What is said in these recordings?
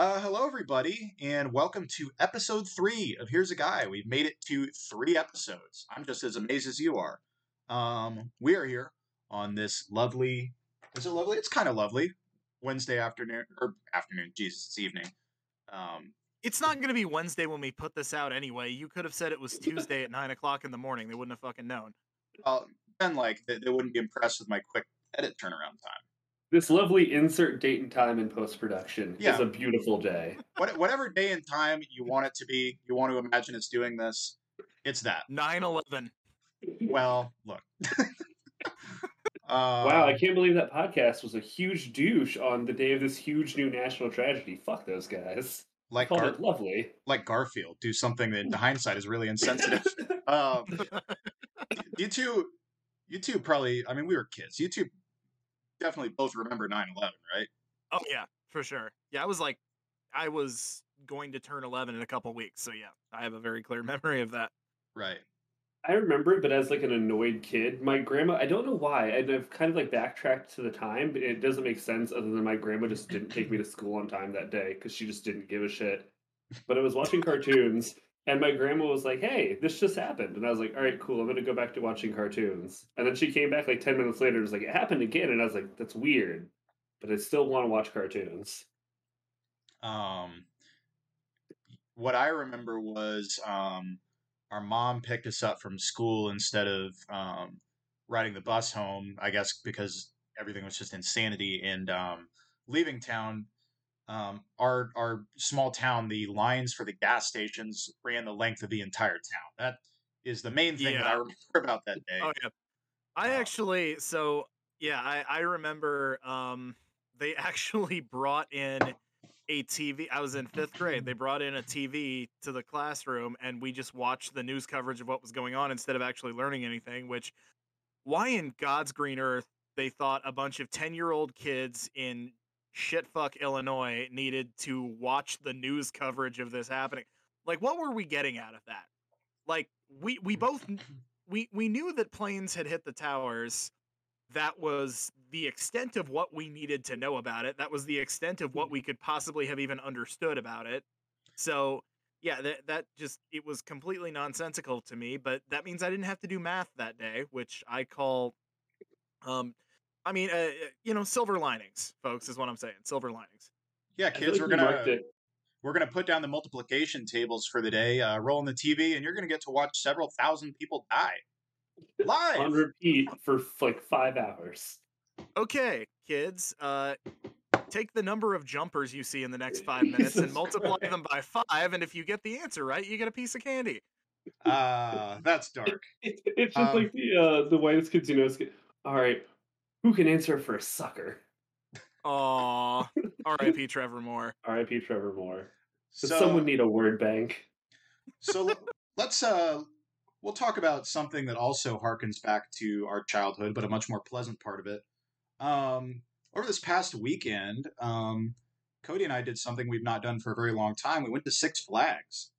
Uh, hello, everybody, and welcome to episode three of Here's a Guy. We've made it to three episodes. I'm just as amazed as you are. Um, we are here on this lovely. Is it lovely? It's kind of lovely. Wednesday afternoon or afternoon. Jesus, it's evening. Um, It's not going to be Wednesday when we put this out anyway. You could have said it was Tuesday at nine o'clock in the morning. They wouldn't have fucking known. uh, then like they, they wouldn't be impressed with my quick edit turnaround time. This lovely insert date and time in post production Yeah. is a beautiful day. What, whatever day and time you want it to be, you want to imagine it's doing this. It's that. 9-11. Well, look. uh, wow, I can't believe that podcast was a huge douche on the day of this huge new national tragedy. Fuck those guys. like Called Gar- it lovely. like Garfield, do something that in hindsight is really insensitive. um, you two, you two probably. I mean, we were kids. You two definitely both remember 9-11, right? Oh yeah, for sure. Yeah, I was like, I was going to turn eleven in a couple weeks. So yeah, I have a very clear memory of that. Right. I remember it, but as like an annoyed kid, my grandma, I don't know why, and I've kind of like backtracked to the time, but it doesn't make sense other than my grandma just didn't take me to school on time that day because she just didn't give a shit. But I was watching cartoons, and my grandma was like, hey, this just happened. And I was like, all right, cool, I'm going to go back to watching cartoons. And then she came back like 10 minutes later and was like, it happened again. And I was like, that's weird, but I still want to watch cartoons. Um, what I remember was um, our mom picked us up from school instead of um, riding the bus home. I guess because everything was just insanity. And um, leaving town, um, our our small town, the lines for the gas stations ran the length of the entire town. That is the main thing that I remember about that day. Oh yeah. I Wow. actually so yeah, I, I remember um they actually brought in a TV. I was in fifth grade. They brought in a TV to the classroom and we just watched the news coverage of what was going on instead of actually learning anything, which why in God's green earth they thought a bunch of 10 year old kids in shitfuck Illinois needed to watch the news coverage of this happening. Like, what were we getting out of that? Like, we we both we we knew that planes had hit the towers. That was the extent of what we needed to know about it. That was the extent of what we could possibly have even understood about it. So, yeah, that that just it was completely nonsensical to me, but that means I didn't have to do math that day, which I call um I mean, uh, you know, silver linings, folks, is what I'm saying. Silver linings. Yeah, kids, we're gonna we're gonna put down the multiplication tables for the day, uh, roll on the TV, and you're gonna get to watch several thousand people die live. on repeat for like five hours. Okay, kids, uh take the number of jumpers you see in the next 5 minutes and multiply Christ. them by 5 and if you get the answer right, you get a piece of candy. Uh, that's dark. It's, it's just Um, like the uh, the whitest kids you know. All right, who can answer for a sucker? Aw, R.I.P. Trevor Moore. R.I.P. Trevor Moore. Does So, someone need a word bank? so let's uh, we'll talk about something that also harkens back to our childhood, but a much more pleasant part of it. Um, over this past weekend, um, Cody and I did something we've not done for a very long time. We went to Six Flags.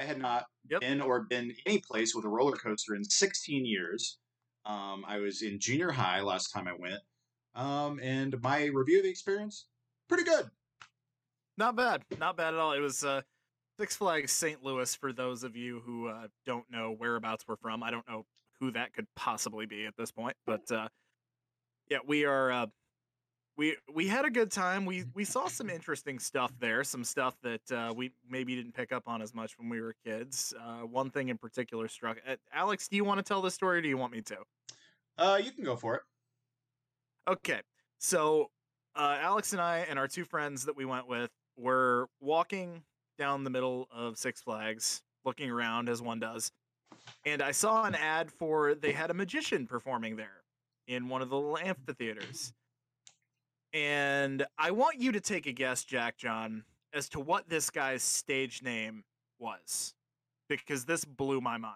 I had not Yep. been or been any place with a roller coaster in 16 years. Um, I was in junior high last time I went, um, and my review of the experience pretty good. Not bad. Not bad at all. It was uh Six Flags St. Louis for those of you who uh don't know whereabouts we're from. I don't know who that could possibly be at this point, but uh yeah, we are uh we we had a good time. We we saw some interesting stuff there, some stuff that uh, we maybe didn't pick up on as much when we were kids. Uh, one thing in particular struck. Uh, Alex, do you want to tell the story? or Do you want me to? Uh, you can go for it. Okay, so uh, Alex and I and our two friends that we went with were walking down the middle of Six Flags, looking around as one does, and I saw an ad for they had a magician performing there in one of the little amphitheaters. And I want you to take a guess, Jack John, as to what this guy's stage name was, because this blew my mind.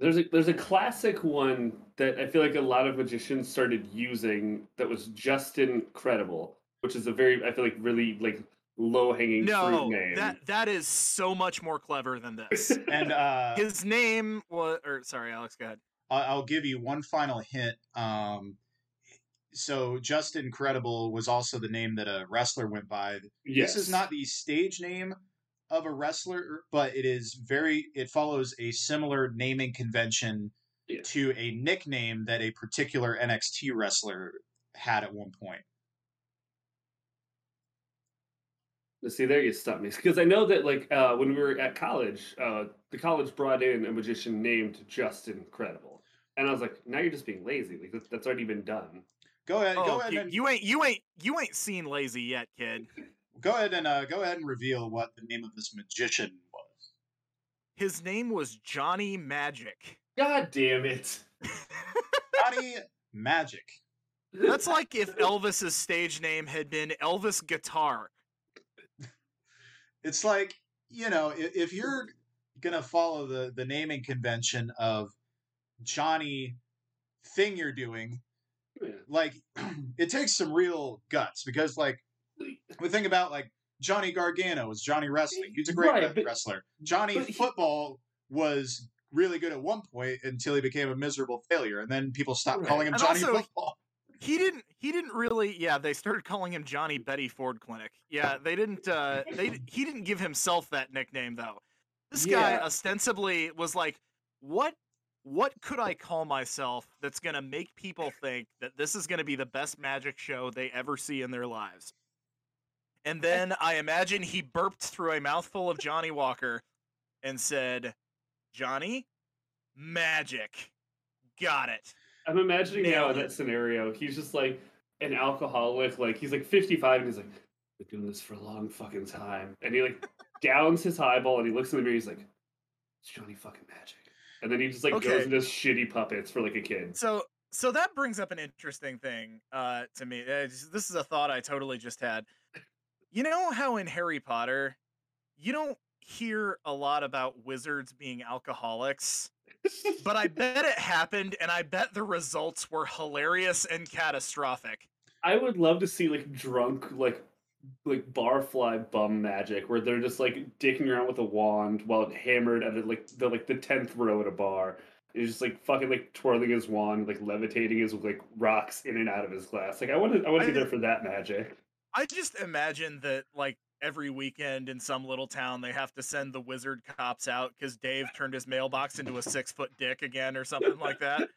There's a there's a classic one that I feel like a lot of magicians started using that was Justin Credible, which is a very I feel like really like low hanging No, fruit name. that that is so much more clever than this. And uh, His name was, or sorry, Alex, go ahead. I- I'll give you one final hint. Um, so Justin Credible was also the name that a wrestler went by. Yes. This is not the stage name of a wrestler, but it is very. It follows a similar naming convention Yeah. to a nickname that a particular NXT wrestler had at one point. Let's see, there you stumped me because I know that like uh, when we were at college, uh, the college brought in a magician named Justin Incredible, and I was like, now you're just being lazy. Like that, that's already been done. Go ahead. go Oh, ahead you, and you ain't you ain't you ain't seen lazy yet, kid. go ahead and uh, go ahead and reveal what the name of this magician was. His name was Johnny Magic. God damn it! Johnny Magic. That's like if Elvis's stage name had been Elvis Guitar. It's like you know, if, if you're gonna follow the the naming convention of Johnny thing you're doing, Yeah. like it takes some real guts because like we think about like Johnny Gargano was Johnny Wrestling. He's a great Right, but- wrestler. Johnny he- Football was really good at one point until he became a miserable failure, and then people stopped Right. calling him And Johnny also, Football. He didn't he didn't really yeah, they started calling him Johnny Betty Ford Clinic. Yeah, they didn't uh they he didn't give himself that nickname though. This guy Yeah. ostensibly was like, "What what could I call myself that's going to make people think that this is going to be the best magic show they ever see in their lives?" And then I imagine he burped through a mouthful of Johnnie Walker and said, "Johnny, magic. Got it." I'm imagining now in that scenario, he's just like an alcoholic, like he's like 55 and he's like, been doing this for a long fucking time. And he like downs his highball and he looks in the mirror, he's like, it's Johnny fucking magic. And then he just like Okay. goes into shitty puppets for like a kid. So so that brings up an interesting thing uh, to me. Uh, this is a thought I totally just had. You know how in Harry Potter, you don't hear a lot about wizards being alcoholics, but I bet it happened, and I bet the results were hilarious and catastrophic. I would love to see like drunk like like barfly bum magic where they're just like dicking around with a wand while hammered at like the like the tenth row at a bar. He's just like fucking like twirling his wand, like levitating his like rocks in and out of his glass. Like I want to I want to be there for that magic. I just imagine that like every weekend in some little town they have to send the wizard cops out because Dave turned his mailbox into a six foot dick again or something like that.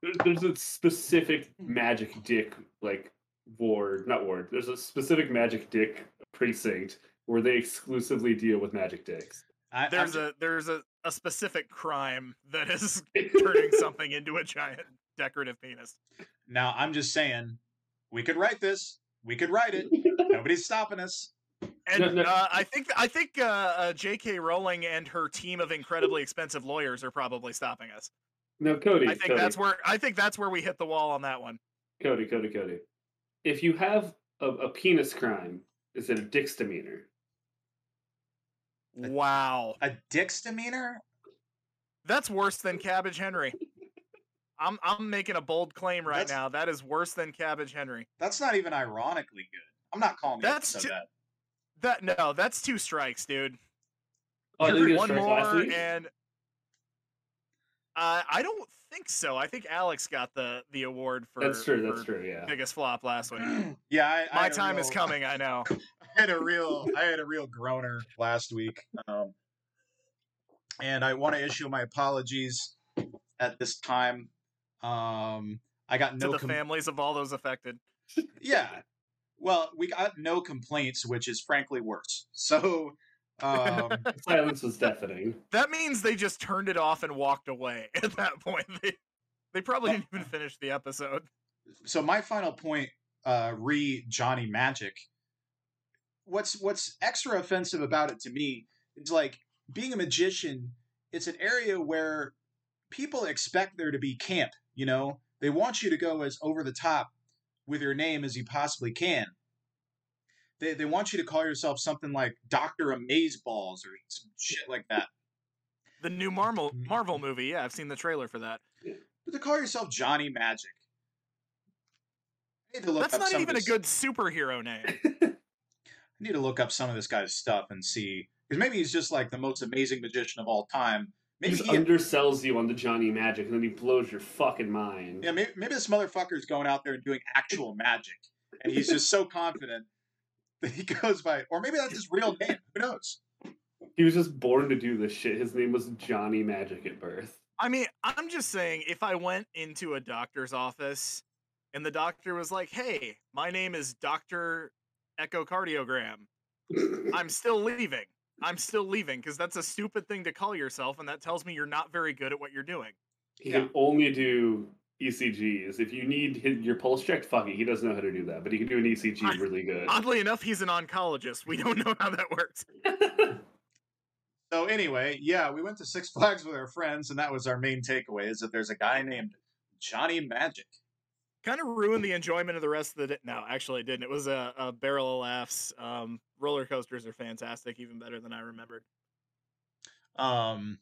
There's a specific magic dick like ward, not ward. There's a specific magic dick precinct where they exclusively deal with magic dicks. I, I'm There's a there's a, a specific crime that is turning something into a giant decorative penis. now I'm just saying, we could write this. We could write it. Nobody's stopping us. And No, no. Uh, I think I think uh, uh, J.K. Rowling and her team of incredibly expensive lawyers are probably stopping us. No, Cody. I think Cody. that's where I think that's where we hit the wall on that one. Cody, Cody, Cody. If you have a, a penis crime, is it a dick's demeanor? A- Wow, A dick's demeanor? that's worse than Cabbage Henry. I'm I'm making a bold claim right That's- now. That is worse than Cabbage Henry. That's not even ironically good. I'm not calling That's episode t- that. That no, that's two strikes, dude. Oh, I didn't get a one strike last more and uh, I don't think so. I think Alex got the the award for That's true. That's true. Yeah. biggest flop last week. yeah, I, I My had a time is coming. I know. I had a real I had a real groaner last week. Um, and I want to issue my apologies at this time. Um, I got to no the com- families of all those affected. yeah. Well, we got no complaints, which is frankly worse. So, um, Silence was deafening. That means they just turned it off and walked away. At that point, they they probably didn't even finish the episode. so my final point, uh, re Johnny Magic. What's what's extra offensive about it to me is like being a magician. It's an area where people expect there to be camp. You know, they want you to go as over the top with your name as you possibly can. They they want you to call yourself something like Doctor Amazeballs or some shit like that. The new Marvel Mm. Marvel movie. Yeah, I've seen the trailer for that. But to call yourself Johnny Magic. To look That's up not some even a good superhero name. I need to look up some of this guy's stuff and see because maybe he's just like the most amazing magician of all time, He maybe just he, undersells you on the Johnny Magic, and then he blows your fucking mind. yeah, maybe, maybe this motherfucker's going out there and doing actual magic, and he's just so confident that he goes by, or maybe that's his real name. Who knows? He was just born to do this shit. His name was Johnny Magic at birth. I mean, I'm just saying, if I went into a doctor's office and the doctor was like, "Hey, my name is Doctor Echocardiogram," I'm still leaving. I'm still leaving because that's a stupid thing to call yourself, and that tells me you're not very good at what you're doing. He Yeah. can only do ECGs. If you need his, your pulse checked, fuck it. He doesn't know how to do that, but he can do an ECG I- really good. Oddly enough, he's an oncologist. We don't know how that works. So anyway, yeah, we went to Six Flags with our friends, and that was our main takeaway: is that there's a guy named Johnny Magic. Kind of ruined the enjoyment of the rest of the day. No, actually, it didn't. It was a, a barrel of laughs. Um, roller coasters are fantastic, even better than I remembered. Um,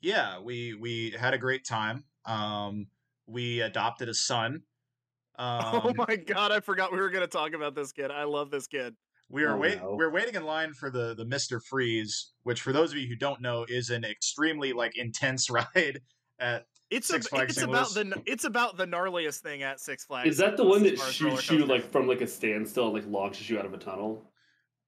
yeah, we we had a great time. Um, we adopted a son. Um, oh my god, I forgot we were going to talk about this kid. I love this kid. we were Oh, wait no. we are waiting in line for the the Mister Freeze, which for those of you who don't know is an extremely like intense ride at It's Six a, Flags it's about the it's about the gnarliest thing at Six Flags. Is that the one that as far as roller shoots you like from like a standstill and like launches you out of a tunnel?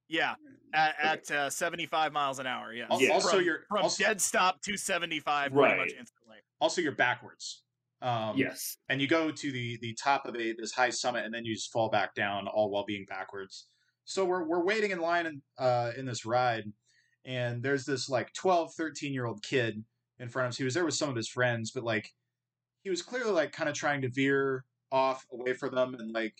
Yeah, at, at uh, 75 miles an hour. Yeah. Al- Yeah. also from, you're from also, dead stop to 75 pretty much Right. instantly. also you're backwards. Um, yes. and you go to the the top of a this high summit and then you just fall back down all while being backwards. So we're we're waiting in line in, uh in this ride and there's this like 12 13 year old kid in front of us. He was there with some of his friends but like he was clearly like kind of trying to veer off away from them and like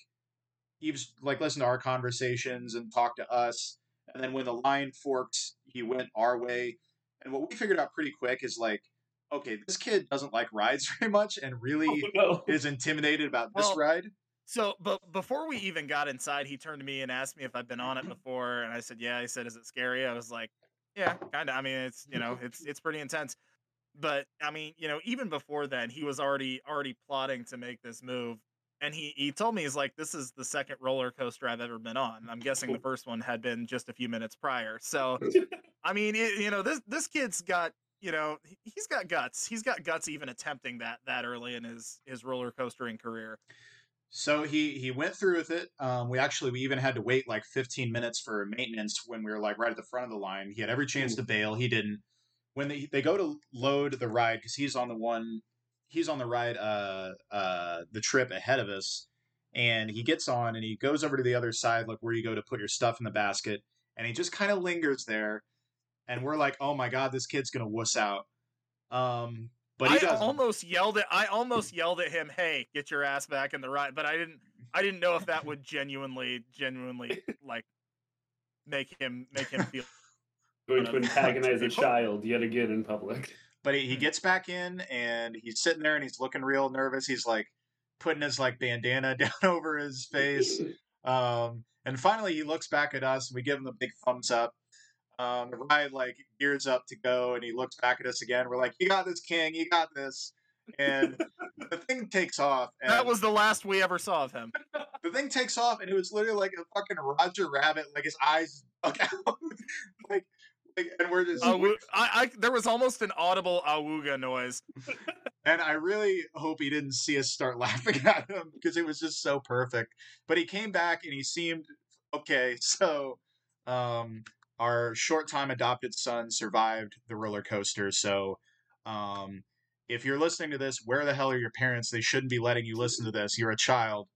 he was like listen to our conversations and talk to us. And then when the line forked he went our way. And what we figured out pretty quick is like okay this kid doesn't like rides very much and really Oh, no. is intimidated about this Well, ride. So, but before we even got inside, he turned to me and asked me if I'd been on it before, and I said, "Yeah." He said, "Is it scary?" I was like, "Yeah, kind of. I mean, it's you know, it's it's pretty intense." But I mean, you know, even before then, he was already already plotting to make this move, and he he told me he's like, "This is the second roller coaster I've ever been on." I'm guessing the first one had been just a few minutes prior. So, I mean, it, you know, this this kid's got you know he- he's got guts. He's got guts even attempting that that early in his his roller coastering career. So he he went through with it. Um, we actually we even had to wait like 15 minutes for maintenance when we were like right at the front of the line. He had every chance Ooh. to bail. He didn't. When they they go to load the ride because he's on the one he's on the ride uh uh the trip ahead of us, and he gets on and he goes over to the other side like where you go to put your stuff in the basket, and he just kind of lingers there, and we're like, oh my god, this kid's gonna wuss out. Um, but he I doesn't. almost yelled at I almost yelled at him, "Hey, get your ass back in the ride!" But I didn't. I didn't know if that would genuinely, genuinely like make him make him feel. Going to antagonize a child yet again in public. But he, he gets back in and he's sitting there and he's looking real nervous. He's like putting his like bandana down over his face. Um, and finally he looks back at us and we give him the big thumbs up. Um, the ride like gears up to go and he looks back at us again. We're like, "You got this, King. You got this." And the thing takes off. And That was the last we ever saw of him. the thing takes off and it was literally like a fucking Roger Rabbit. Like his eyes out. like, like, and we're just. Awu- I, I there was almost an audible awooga noise. And I really hope he didn't see us start laughing at him because it was just so perfect. But he came back and he seemed okay. So, um, our short time adopted son survived the roller coaster. So, um, if you're listening to this, where the hell are your parents? They shouldn't be letting you listen to this. You're a child.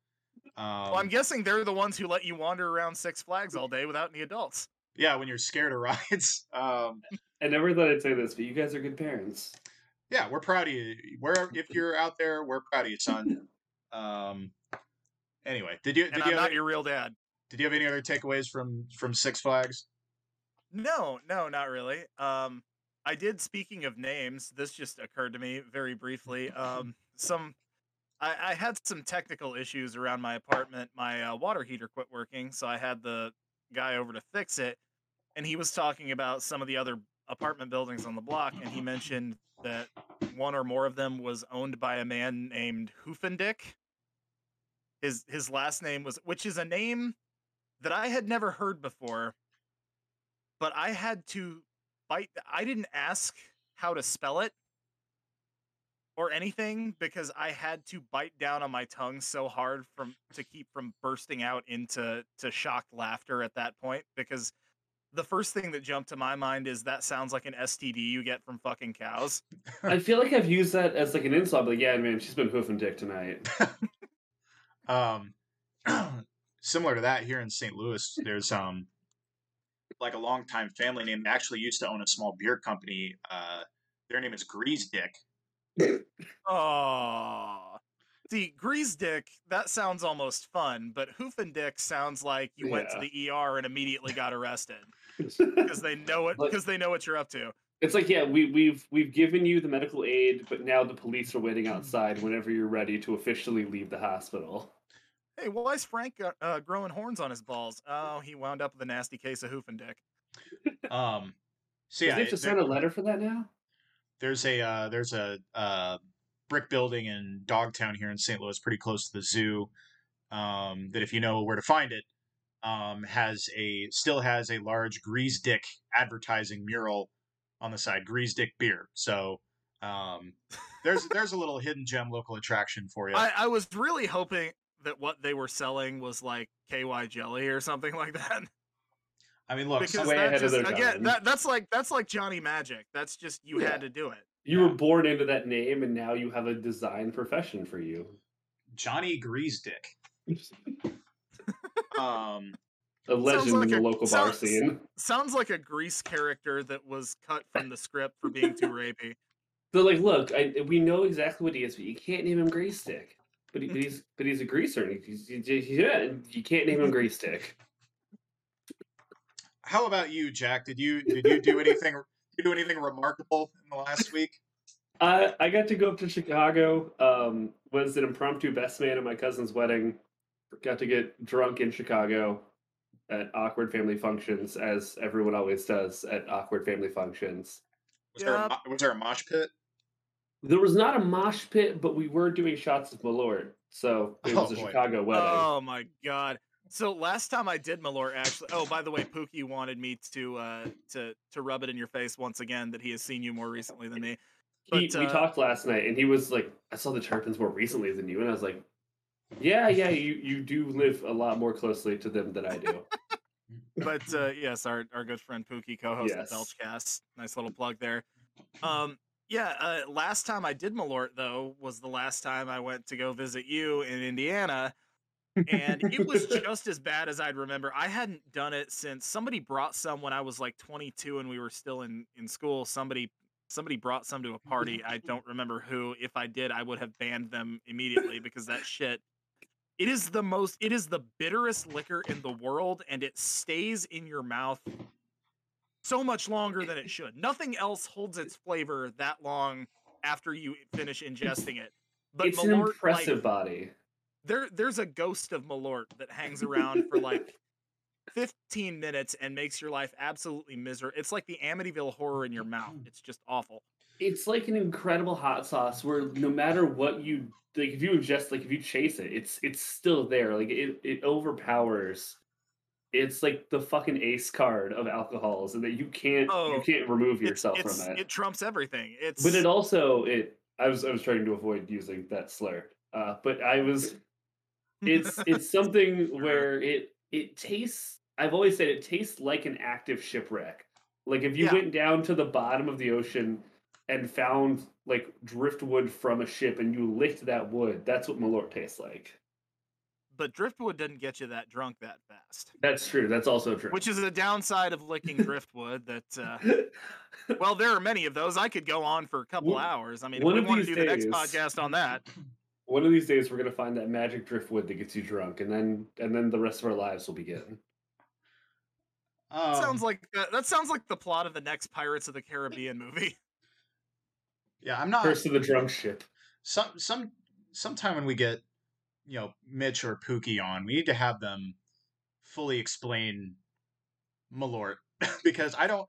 Um, Well, I'm guessing they're the ones who let you wander around Six Flags all day without any adults. yeah, when you're scared of rides. Um, I never thought I'd say this, but you guys are good parents. yeah, we're proud of you. Where if you're out there, we're proud of you, son. Um, anyway, did you And did I'm you have not any, your real dad. did you have any other takeaways from from Six Flags? No, no, not really. Um, I did. Speaking of names, this just occurred to me very briefly. Um, some, I, I had some technical issues around my apartment. My uh, water heater quit working, so I had the guy over to fix it, and he was talking about some of the other apartment buildings on the block, and he mentioned that one or more of them was owned by a man named Hoofendick. His his last name was, which is a name that I had never heard before but I had to bite. I didn't ask how to spell it or anything because I had to bite down on my tongue so hard from to keep from bursting out into to shocked laughter at that point because the first thing that jumped to my mind is that sounds like an STD you get from fucking cows. I feel like I've used that as like an insult. Like, yeah, man, she's been hoofing dick tonight. um, similar to that here in St. Louis, there's um like a longtime family name that actually used to own a small beer company. Uh, their name is Griesedieck. Oh. See, Griesedieck, that sounds almost fun, but Hoofin Dick sounds like you went to the ER and immediately got arrested because they know it because they know what you're up to. It's like, yeah, we, we've we've given you the medical aid, but now the police are waiting outside whenever you're ready to officially leave the hospital. Hey, why is Frank uh, uh, growing horns on his balls? Oh, he wound up with a nasty case of Hoofin Dick. Um, so Does yeah, they have to there- sign a letter for that now? there's a uh, there's a uh, brick building in Dogtown here in St. Louis, pretty close to the zoo. Um, that if you know where to find it, um, has a still has a large Griesedieck advertising mural on the side, Griesedieck beer. So um, there's there's a little hidden gem local attraction for you. I, I was really hoping that what they were selling was like KY jelly or something like that. I mean, look, because some- way that ahead of just, their again, time. that, that's like that's like Johnny Magic. That's just you Yeah. had to do it. You Yeah. were born into that name, and now you have a design profession for you. Johnny Grease Dick. Um, A legend like in the a- local bar scene. Sounds like a grease character that was cut from the script for being too rapey. They're like, look, I, we know exactly what he is, but you can't name him Grease Stick. But, he, but he's but he's a greaser. He's, he's, he's- yeah, you can't name him Grease Stick. how about you, Jack? Did you did you do anything? did you do anything remarkable in the last week? I I got to go up to Chicago. Um, was an impromptu best man at my cousin's wedding. Got to get drunk in Chicago at awkward family functions, as everyone always does at awkward family functions. Was, there, a, was there a mosh pit? There was not a mosh pit, but we were doing shots of Malort, so it Oh, was a boy. Chicago wedding. Oh my god. So last time I did Malort actually oh by the way, Pookie wanted me to uh to to rub it in your face once again that he has seen you more recently than me. he, we uh, talked last night, and he was like, "I saw the Turpins more recently than you," and I was like, "Yeah, yeah, you you do live a lot more closely to them than I do." But uh yes, our our good friend Pookie co-host Yes. the Belchcast. Nice little plug there. Um yeah, uh last time I did Malort though was the last time I went to go visit you in Indiana. and it was just as bad as I'd remember. I hadn't done it since somebody brought some when I was like 22 and we were still in in school. Somebody somebody brought some to a party. I don't remember who. If I did, I would have banned them immediately because that shit it is the most it is the bitterest liquor in the world and it stays in your mouth so much longer than it should. Nothing else holds its flavor that long after you finish ingesting it. But it's an Malort, like, body. there there's a ghost of Malort that hangs around for like 15 minutes and makes your life absolutely miserable. It's like the Amityville horror in your mouth. Mm-hmm. It's just awful. It's like an incredible hot sauce where no matter what you like, if you ingest, like if you chase it, it's it's still there. Like it it overpowers. It's like the fucking ace card of alcohols, and that you can't Oh, you can't remove It's, yourself it's, from it. it trumps everything. It's but it also it i was i was trying to avoid using that slur uh but i was it's it's something where it it tastes i've always said it tastes like an active shipwreck like if you Yeah. went down to the bottom of the ocean and found like driftwood from a ship and you licked that wood that's what malort tastes like but driftwood doesn't get you that drunk that fast. that's true that's also true Which is the downside of licking driftwood that uh well there are many of those. I could go on for a couple One- hours. I mean, one if we of want to these do the next podcast on that. one of these days we're gonna find that magic driftwood that gets you drunk and then and then the rest of our lives will begin Um, sounds like uh, that sounds like the plot of the next Pirates of the Caribbean movie. yeah, I'm not. First of the drunk ship some some sometime when we get you know Mitch or Pookie on, we need to have them fully explain Malort because I don't.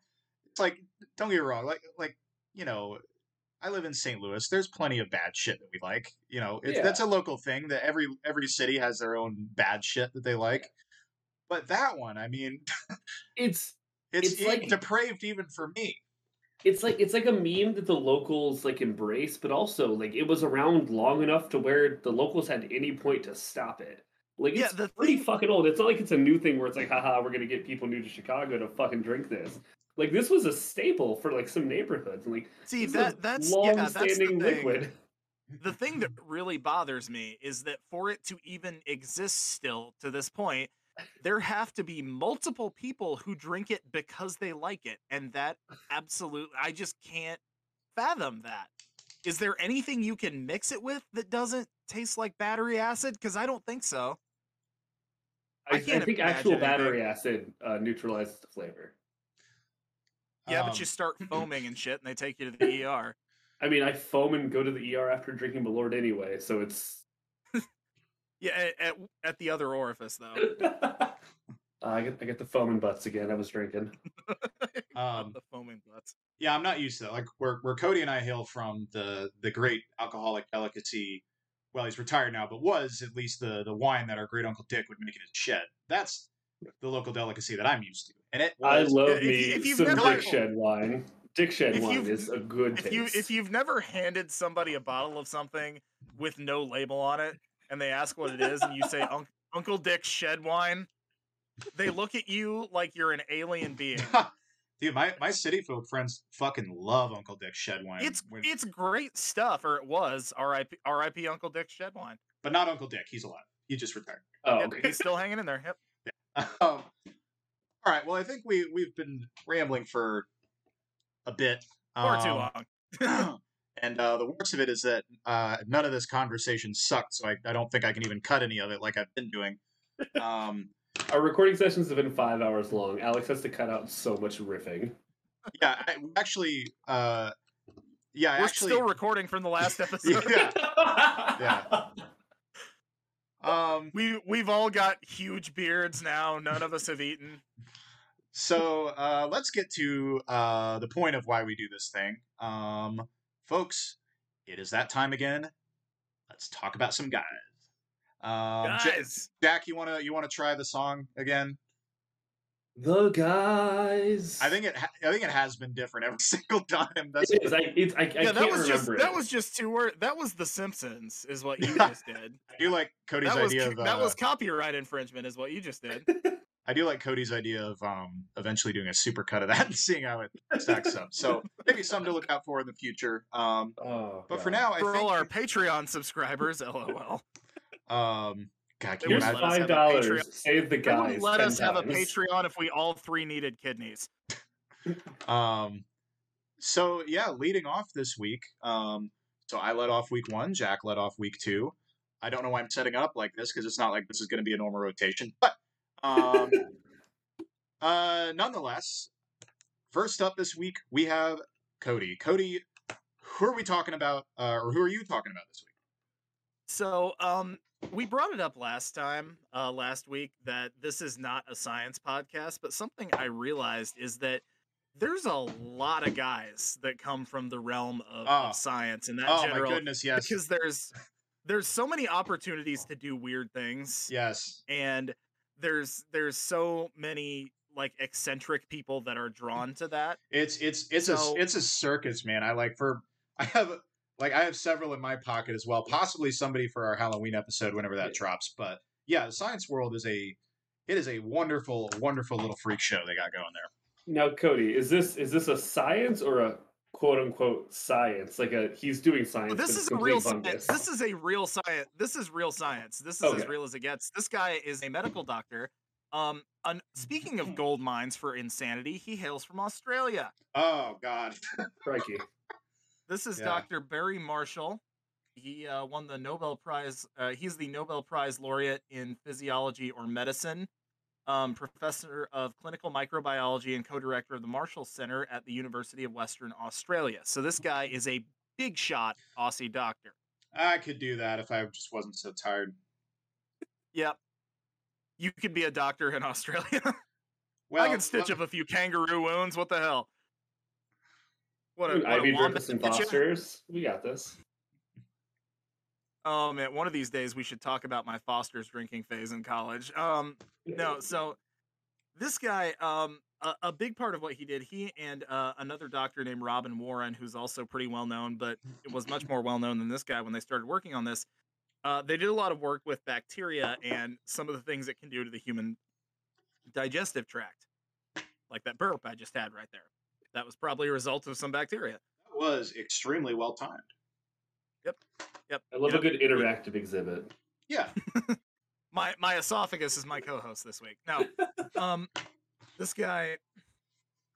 It's like don't get me wrong, like like you know. I live in St. Louis. There's plenty of bad shit that we like. You know, it's, Yeah. that's a local thing that every every city has their own bad shit that they like. But that one, I mean, it's it's, It's like- depraved even for me. It's like it's like a meme that the locals like embrace, but also like it was around long enough to where the locals had any point to stop it. Like Yeah, it's pretty thing- fucking old. It's not like it's a new thing where it's like, haha, we're gonna get people new to Chicago to fucking drink this. Like this was a staple for like some neighborhoods. And like See that that's yeah, long-standing thing. liquid. The thing that really bothers me is that for it to even exist still to this point, there have to be multiple people who drink it because they like it, and that absolutely I just can't fathom that. Is there anything you can mix it with that doesn't taste like battery acid? Because I don't think so. I I, I, can't think imagine actual anything. battery acid uh, neutralizes the flavor. Yeah, Um, but you start foaming and shit, and they take you to the ER. I mean, I foam and go to the ER after drinking Malort anyway, so it's. Yeah, at, at, at the other orifice though. Uh, I get I get the foaming butts again. I was drinking. Um, the foaming butts. yeah, I'm not used to that. Like where where Cody and I hail from the the great alcoholic delicacy. Well, he's retired now, but was at least the the wine that our great uncle Dick would make in his shed. That's the local delicacy that I'm used to, and it I love if me if you've some never- Dick Shed wine. Dick Shed wine is a good if you taste. if you've never handed somebody a bottle of something with no label on it and they ask what it is and you say "Unc- Uncle Dick's shed wine, they look at you like you're an alien being. Dude, my, my city folk friends fucking love Uncle Dick's shed wine. It's When- it's great stuff, or it was. R.I.P. R.I.P. Uncle Dick's shed wine. but not Uncle Dick. He's alive. He just retired. oh, Yep, okay. he's still hanging in there. Yep. Um, all right. Well, I think we we've been rambling for a bit. Or too Um, long. and uh, the worst of it is that uh, none of this conversation sucked, so I, I don't think I can even cut any of it like I've been doing. Um, Our recording sessions have been five hours long. Alex has to cut out so much riffing. yeah, I, actually, uh, yeah, We're actually, still recording from the last episode. yeah. Yeah. Um, We we've all got huge beards now. None of us have eaten. so uh, let's get to uh, the point of why we do this thing, um, folks. It is that time again. Let's talk about some guys. Um, Ja- Guys, Jack, you wanna you wanna try the song again? The guys. I think it ha- I think it has been different every single time. That's it is. I, it's, I, I yeah, can't that was just it. that was just two words. That was The Simpsons, is what you just did. I do like Cody's That was idea of uh, that was copyright infringement, is what you just did. I do like Cody's idea of um eventually doing a super cut of that and seeing how it stacks up. So maybe something to look out for in the future. Um, Oh, but for now, I For think all our Patreon subscribers, lol. um, God, can They you Here's imagine? let us five have a dollars. Patreon. Save the guys. let us have a. Patreon if we all three needed kidneys. Um, so yeah, leading off this week. Um, so I led off week one. Jack led off week two. I don't know why I'm setting up like this because it's not like this is going to be a normal rotation. But um, uh, nonetheless, first up this week we have Cody. Cody, who are we talking about, uh, or who are you talking about this week? So, um, we brought it up last time, uh, last week, that this is not a science podcast, but something I realized is that there's a lot of guys that come from the realm of, Oh. of science and that Oh general my goodness, yes, because there's there's so many opportunities to do weird things yes. and there's there's so many like eccentric people that are mm. drawn to that It's it's it's So- a it's a circus, man. I like for I have like I have several in my pocket as well. Possibly somebody for our Halloween episode whenever that Yeah. drops. But yeah, the Science World is a it is a wonderful, wonderful little freak show they got going there. Now, Cody, is this is this a science or a quote unquote science? Like a he's doing science. this is a real complete science this is a real science this is real science this is as real as it gets this guy is a medical doctor um un- speaking of gold mines for insanity he hails from australia Oh God. Crikey. This is Yeah. Dr. Barry Marshall. He uh, won the Nobel Prize. Uh, he's the Nobel Prize laureate in physiology or medicine, um, professor of clinical microbiology and co-director of the Marshall Center at the University of Western Australia. So this guy is a big shot Aussie doctor. I could do that if I just wasn't so tired. Yep. You could be a doctor in Australia. Well, I can stitch up a few kangaroo wounds. What the hell? What a, what a Ivy wombat Drippus and stitch ya? Fosters. We got this. Oh man, one of these days we should talk about my Foster's drinking phase in college. Um, no, so this guy, um, a, a big part of what he did, he and uh, another doctor named Robin Warren, who's also pretty well known, but it was much more well known than this guy when they started working on this. Uh, they did a lot of work with bacteria and some of the things it can do to the human digestive tract, like that burp I just had right there. That was probably a result of some bacteria. That was extremely well timed. Yep. Yep. I love yep. a good interactive exhibit. Yeah. my my esophagus is my co-host this week. Now, um, this guy.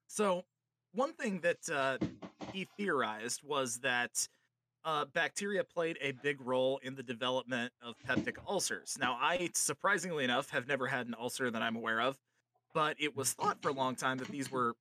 So, one thing that uh, he theorized was that uh, bacteria played a big role in the development of peptic ulcers. Now, I surprisingly enough have never had an ulcer that I'm aware of, but it was thought for a long time that these were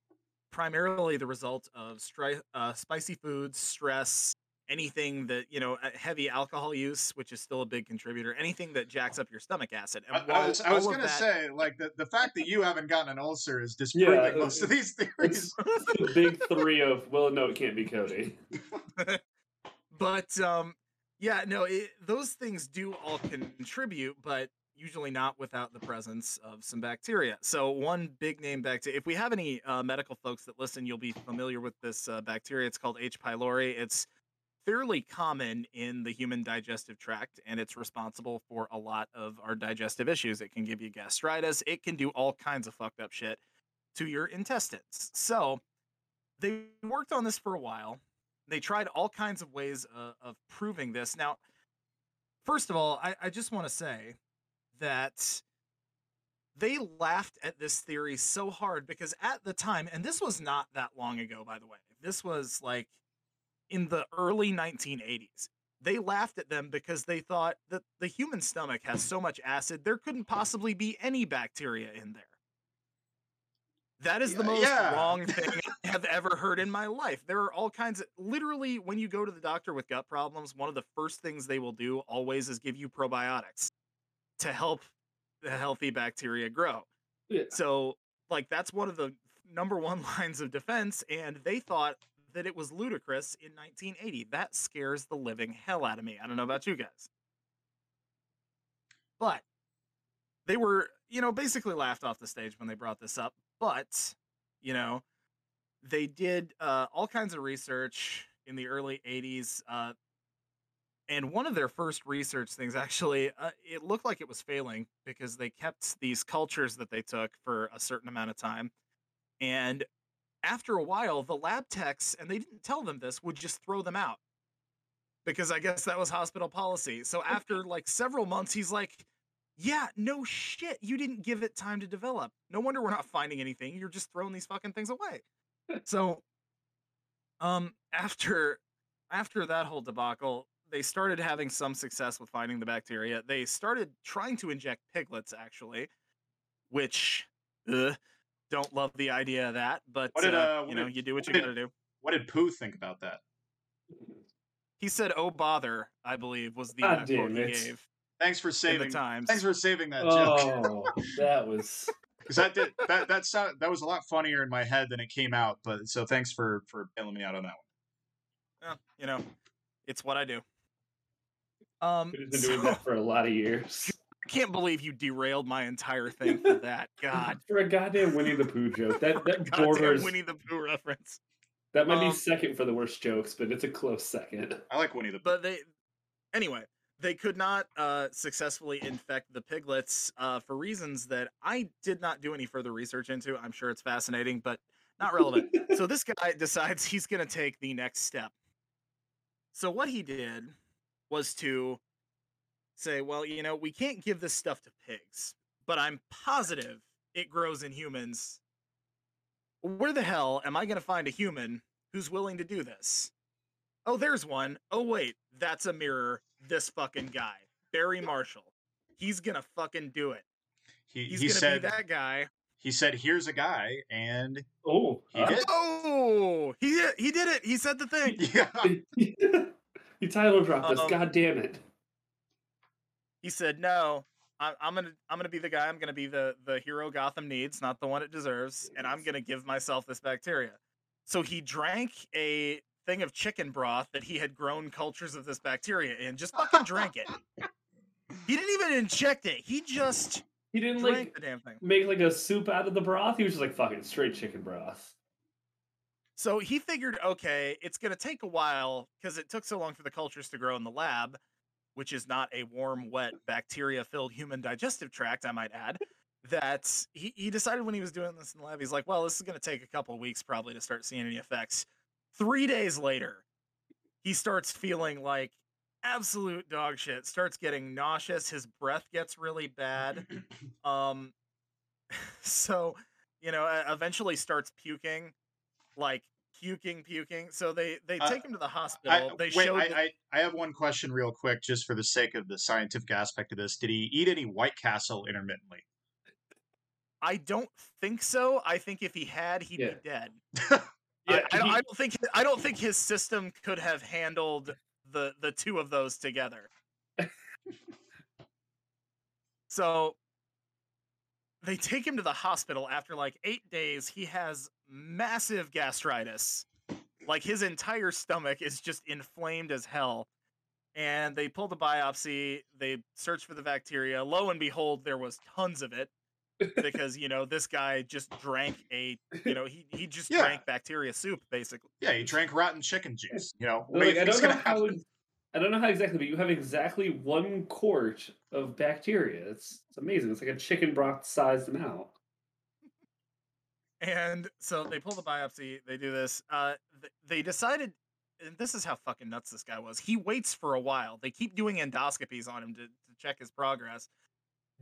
primarily the result of stri- uh, spicy foods, stress, anything that you know uh, heavy alcohol use which is still a big contributor anything that jacks up your stomach acid I, I was, I was gonna that... say like the, the fact that you haven't gotten an ulcer is disproving yeah, most of these theories the big three of well no it can't be cody but um yeah no it, those things do all contribute but usually not without the presence of some bacteria. So one big name bacteria. If we have any uh, medical folks that listen, you'll be familiar with this uh, bacteria. It's called H. pylori. It's fairly common in the human digestive tract and it's responsible for a lot of our digestive issues. It can give you gastritis, it can do all kinds of fucked up shit to your intestines. So they worked on this for a while. They tried all kinds of ways uh, of proving this. Now, first of all, I, I just want to say that they laughed at this theory so hard because at the time, and this was not that long ago, by the way, this was like in the early 1980s. They laughed at them because they thought that the human stomach has so much acid, there couldn't possibly be any bacteria in there. That is the most yeah. wrong thing I have ever heard in my life. There are all kinds of literally when you go to the doctor with gut problems, one of the first things they will do always is give you probiotics to help the healthy bacteria grow. Yeah. So, like that's one of the number one lines of defense and they thought that it was ludicrous in 1980. That scares the living hell out of me. I don't know about you guys. But they were, you know, basically laughed off the stage when they brought this up. But, you know, they did uh, all kinds of research in the early 80s. Uh, and one of their first research things actually uh, it looked like it was failing because they kept these cultures that they took for a certain amount of time and after a while, the lab techs, and they didn't tell them this, would just throw them out because I guess that was hospital policy. So after like several months, he's like, yeah, no shit. You didn't give it time to develop. No wonder we're not finding anything. You're just throwing these fucking things away. so um after after that whole debacle, they started having some success with finding the bacteria. They started trying to inject piglets actually, which uh, don't love the idea of that, but did, uh, uh, you know, did, you do what, what you got to do. What did Pooh think about that? He said, "Oh bother," I believe was the uh, quote he gave. Thanks for saving the times. Thanks for saving that oh, joke. that was because that did that that sound, that was a lot funnier in my head than it came out. But so thanks for for bailing me out on that one. Well, you know, it's what I do. Um, We've been so, doing that for a lot of years can't believe you derailed my entire thing for that. God. for a goddamn Winnie the Pooh joke. That that borders Winnie the Pooh reference. That might um, be second for the worst jokes, but it's a close second. I like Winnie the Pooh. But they anyway, they could not uh, successfully infect the piglets uh, for reasons that I did not do any further research into. I'm sure it's fascinating, but not relevant. so this guy decides he's going to take the next step. So what he did was to say, well, you know, we can't give this stuff to pigs, but I'm positive it grows in humans. Where the hell am I going to find a human who's willing to do this? Oh, there's one. Oh, wait, that's a mirror. This fucking guy, Barry Marshall. He's going to fucking do it. He, He's he going to be that guy. He said, "Here's a guy," and oh, he did. Oh, he did. He did it. He said the thing. Yeah. he title dropped um, us. God damn it. He said, "No, I'm, I'm gonna I'm gonna be the guy. I'm gonna be the the hero Gotham needs, not the one it deserves, and I'm gonna give myself this bacteria." So he drank a thing of chicken broth that he had grown cultures of this bacteria in. Just fucking drank it. He didn't even inject it. He just He didn't drank like the damn thing. make like a soup out of the broth. He was just like fucking straight chicken broth. So he figured, okay, it's going to take a while because it took so long for the cultures to grow in the lab, which is not a warm, wet, bacteria filled human digestive tract, I might add. That he, he decided when he was doing this in the lab, he's like, well, this is going to take a couple of weeks probably to start seeing any effects. Three days later, he starts feeling like absolute dog shit, starts getting nauseous. His breath gets really bad. Um, so, you know, eventually starts puking, like puking, puking. So they they Uh, take him to the I, hospital. they wait, showed I, that- I, I have one question real quick, just for the sake of the scientific aspect of this. Did he eat any White Castle intermittently? I don't think so. I think if he had, he'd Yeah. be dead. Yeah, I, I, don't, he- I don't think I don't think his system could have handled the the two of those together. so they take him to the hospital after like eight days. He has massive gastritis. Like his entire stomach is just inflamed as hell. And they pulled a biopsy. They searched for the bacteria. Lo and behold, there was tons of it because you know this guy just drank a you know he he just Yeah. drank bacteria soup basically. Yeah, he drank rotten chicken juice. You know, Like, I don't know how. I don't know how exactly, but you have exactly one quart of bacteria. It's it's amazing. It's like a chicken broth sized amount. And so they pull the biopsy. They do this. Uh, th- they decided, and this is how fucking nuts this guy was. He waits for a while. They keep doing endoscopies on him to, to check his progress.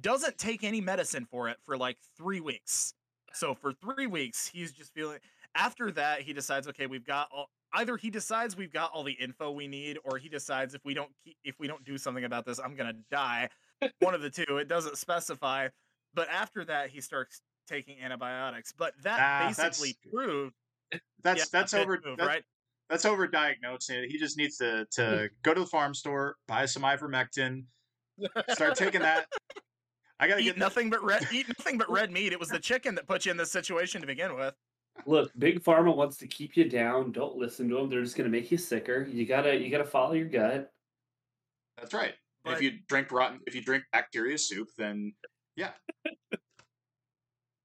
Doesn't take any medicine for it for like three weeks. So for three weeks, he's just feeling. After that, he decides, okay, we've got all. Either he decides we've got all the info we need, or he decides if we don't keep, if we don't do something about this, I'm gonna die. One of the two. It doesn't specify. But after that, he starts taking antibiotics. But that Ah, basically that's- proved That's yeah, that's over. move, that- right? That's over diagnosing it. He just needs to to go to the farm store, buy some ivermectin, start taking that. I gotta Eat get nothing but red. Eat nothing but red meat. It was the chicken that put you in this situation to begin with. Look, big pharma wants to keep you down. Don't listen to them. They're just gonna make you sicker. You gotta you gotta follow your gut. That's right. And if you drink rotten, if you drink bacteria soup, then yeah,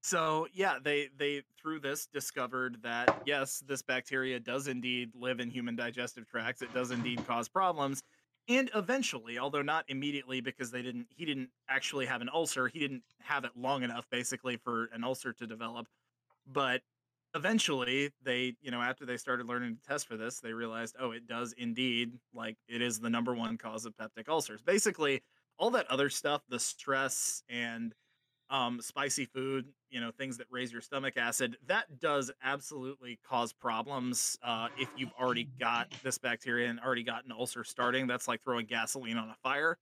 So yeah, they they through this discovered that yes, this bacteria does indeed live in human digestive tracts. It does indeed cause problems. And eventually, although not immediately because they didn't he didn't actually have an ulcer, he didn't have it long enough basically for an ulcer to develop. But eventually they, you know, after they started learning to test for this, they realized, oh, it does indeed like it is the number one cause of peptic ulcers. Basically, all that other stuff, the stress and um, spicy food, you know, things that raise your stomach acid, that does absolutely cause problems. Uh, if you've already got this bacteria and already got an ulcer starting, that's like throwing gasoline on a fire.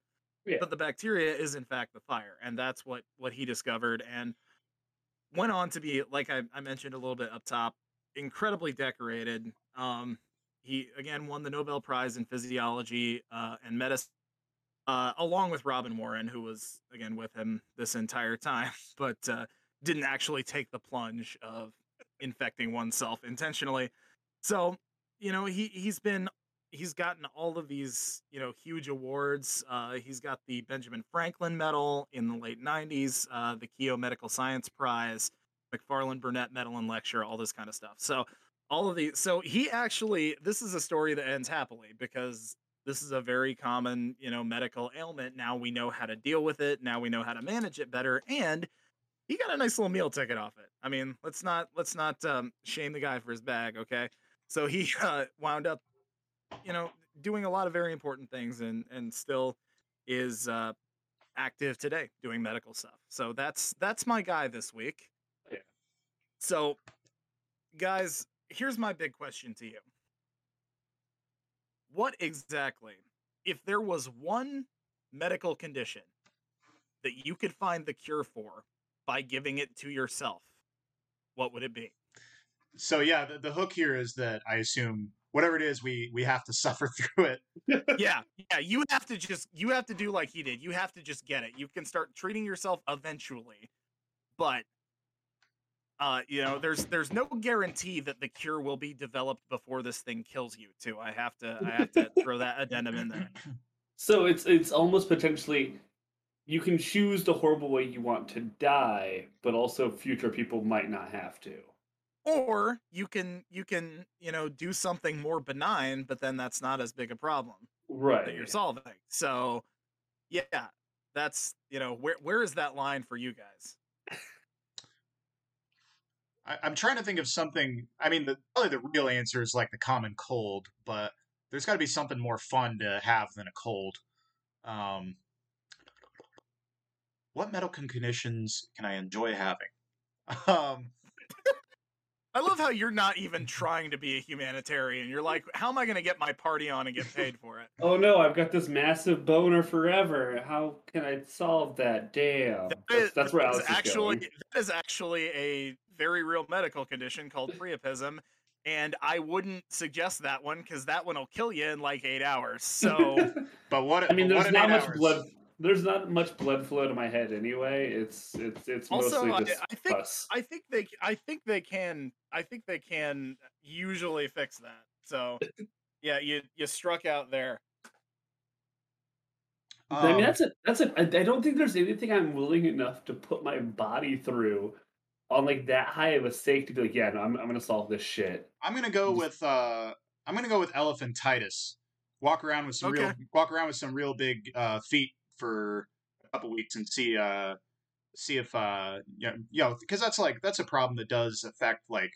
Yeah. But the bacteria is in fact the fire, and that's what what he discovered, and went on to be, like I, I mentioned a little bit up top, incredibly decorated. Um, he again won the Nobel Prize in physiology uh, and medicine uh, along with Robin Warren, who was again with him this entire time, but uh, didn't actually take the plunge of infecting oneself intentionally. So, you know, he he's been he's gotten all of these you know huge awards. Uh, he's got the Benjamin Franklin Medal in the late '90s, uh, the Keio Medical Science Prize, Macfarlane Burnet Medal and Lecture, all this kind of stuff. So. All of these. So he actually, this is a story that ends happily because this is a very common you know medical ailment now we know how to deal with it now we know how to manage it better and he got a nice little meal ticket off it. I mean let's not let's not um, shame the guy for his bag okay? So he uh, wound up you know doing a lot of very important things and and still is uh, active today doing medical stuff. So that's that's my guy this week. Yeah. so guys here's my big question to you what exactly if there was one medical condition that you could find the cure for by giving it to yourself what would it be So yeah, the, the hook here is that I assume whatever it is, we we have to suffer through it. yeah yeah you have to just you have to do like he did you have to just get it you can start treating yourself eventually but uh you know there's there's no guarantee that the cure will be developed before this thing kills you too i have to i have to throw that addendum in there So it's it's almost potentially you can choose the horrible way you want to die, but also future people might not have to. Or you can you can you know do something more benign, but then that's not as big a problem right that you're solving. So yeah, that's you know where where is that line for you guys? I, I'm trying to think of something. I mean, the, probably the real answer is like the common cold, but there's got to be something more fun to have than a cold. Um, what medical conditions can I enjoy having? Um, I love how you're not even trying to be a humanitarian. You're like, how am I going to get my party on and get paid for it? Oh no, I've got this massive boner forever. How can I solve that? Damn. That That's, is- that's where that is Alex is actually going. that is actually a very real medical condition called priapism, and I wouldn't suggest that one because that one will kill you in like eight hours. So but what? I mean, there's not much hours? blood. There's not much blood flow to my head anyway. It's it's it's Also, mostly just I think- pus. I think they I think they can I think they can usually fix that. So yeah, you you struck out there. I mean, Um, that's it. That's it. I, I don't think there's anything I'm willing enough to put my body through on like that high of a stake to be like, yeah, no, I'm I'm gonna solve this shit. I'm gonna go with uh I'm gonna go with elephantitis. Walk around with some real walk around with some real big uh feet for a couple weeks and see uh see if uh yeah you know because that's like that's a problem that does affect like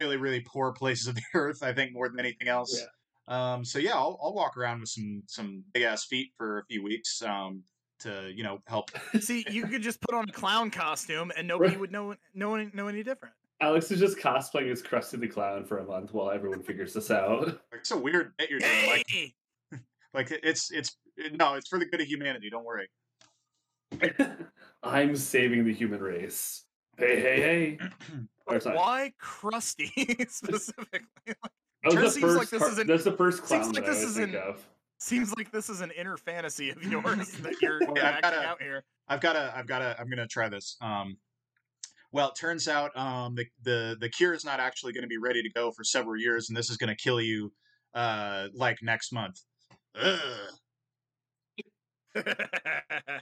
really really poor places of the earth I think more than anything else. Um so yeah I'll I'll walk around with some some big ass feet for a few weeks um to you know help See, you could just put on a clown costume and nobody would know know any, know any different. Alex is just cosplaying as Krusty the Clown for a month while everyone figures this out. like it's a weird bit you're doing like like it's it's no it's for the good of humanity don't worry. I'm saving the human race. Hey, hey, hey. Or it's not- Why Krusty specifically? That was the seems like this car- is an- that's the first seems clown like that I this is think an- of. Seems like this is an inner fantasy of yours that you're, Yeah, I've acting gotta- out here. I've got to, I've got to, I'm going to try this. Um, well, it turns out um, the, the the cure is not actually going to be ready to go for several years, and this is going to kill you uh, like next month. Ugh.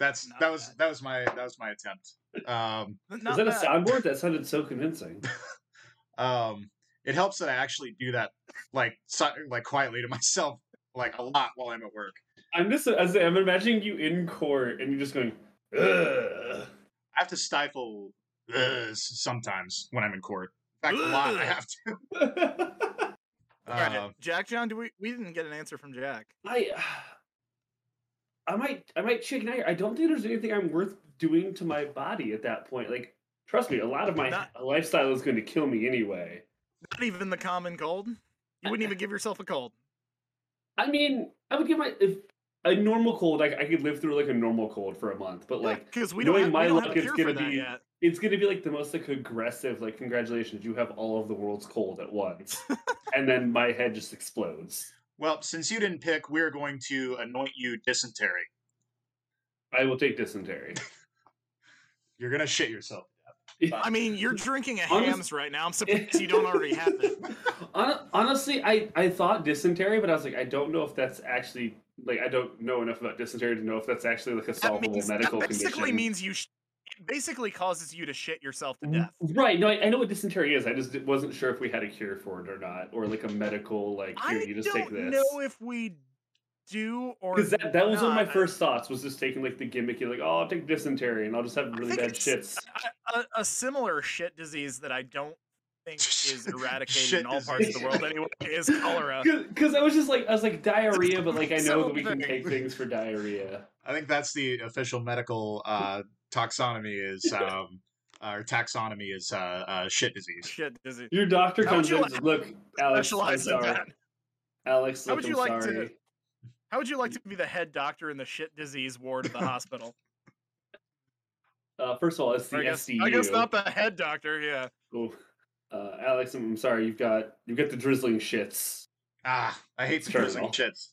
That's Not that was bad. that was my that was my attempt. Um, Not Is that a bad. soundboard? That sounded so convincing. um, it helps that I actually do that like si- like quietly to myself like a lot while I'm at work. I'm just as I'm imagining you in court and you're just going, Ugh. I have to stifle uh, sometimes when I'm in court. In fact, a lot I have to. All right, Uh, Jack John, do we we didn't get an answer from Jack. I I might I might chicken out. I don't think there's anything I'm worth doing to my body at that point. Like, trust me, a lot of my Not- lifestyle is going to kill me anyway. Not even the common cold. You wouldn't even give yourself a cold. I mean, I would give my if a normal cold. I, I could live through like a normal cold for a month, but like because we don't knowing have, my we don't luck, it's gonna be- yet. it's going to be like the most like aggressive. Like, congratulations, you have all of the world's cold at once, and then my head just explodes. Well, since you didn't pick, we're going to anoint you dysentery. I will take dysentery. You're gonna shit yourself. I mean, you're drinking a Honest- Hamm's right now. I'm surprised you don't already have it. Hon- Honestly, I, I thought dysentery, but I was like, I don't know if that's actually like I don't know enough about dysentery to know if that's actually like a That, solvable means, that medical basically condition. means you. Sh- it basically causes you to shit yourself to death. Right? No, I, I know what dysentery is. I just wasn't sure if we had a cure for it or not, or like a medical like here I you just don't take this. know if we do or Because that, that was one of my first thoughts was just taking like the gimmicky like oh I'll take dysentery and I'll just have I really think bad shits. a, a similar shit disease that I don't think is eradicated in all parts of the world anyway is cholera. Because I was just like I was like diarrhea, but like I know So that we can take things for diarrhea. I think that's the official medical uh, taxonomy is um, or taxonomy is uh, uh, shit disease. Shit disease. Your doctor How comes you in. like Look, Alex, I'm Specialize in sorry. that. Alex, How look, would I'm you like to- How would you like to be the head doctor in the shit disease ward of the hospital? Uh, first of all, it's the Or I guess, SDU. I guess not the head doctor. Yeah. Oh, uh, Alex, I'm sorry. You've got you've got the drizzling shits. Ah, I hate the drizzling off. shits.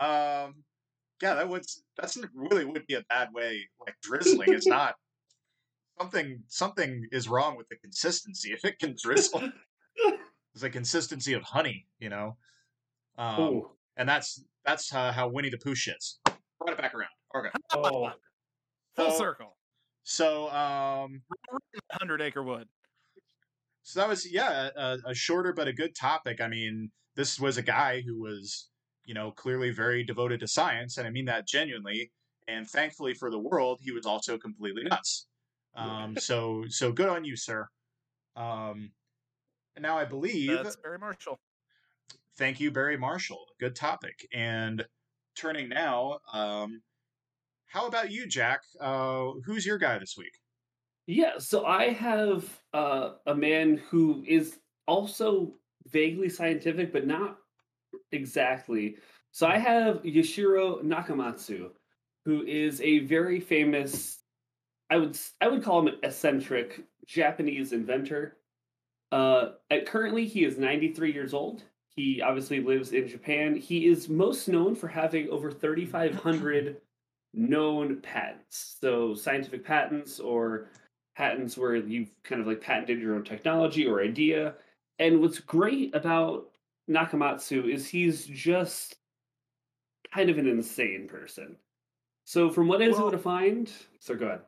um, yeah, that would that's really would be a bad way. Like drizzling is not something. Something is wrong with the consistency. If it can drizzle, it's a consistency of honey, you know. Um, and that's that's uh, how Winnie the Pooh shits. Brought it back around. Okay. Oh, Full So- circle. So um, Hundred acre wood. so that was yeah a, a shorter but a good topic. I mean, this was a guy who was you know clearly very devoted to science, and I mean that genuinely. And thankfully for the world, he was also completely nuts. Um, so so good on you, sir. Um, and now I believe That's Barry Marshall. thank you, Barry Marshall. Good topic. And turning now, um, how about you, Jack? Uh, who's your guy this week? Yeah, so I have uh, a man who is also vaguely scientific, but not exactly. So I have Yoshiro Nakamatsu, who is a very famous, I would I would call him an eccentric Japanese inventor. Uh, at currently, he is 93 years old. He obviously lives in Japan. He is most known for having over 3,500 known patents. So scientific patents or patents where you've kind of like patented your own technology or idea. And what's great about Nakamatsu is he's just kind of an insane person. So from what I was able Well- to find, so go ahead.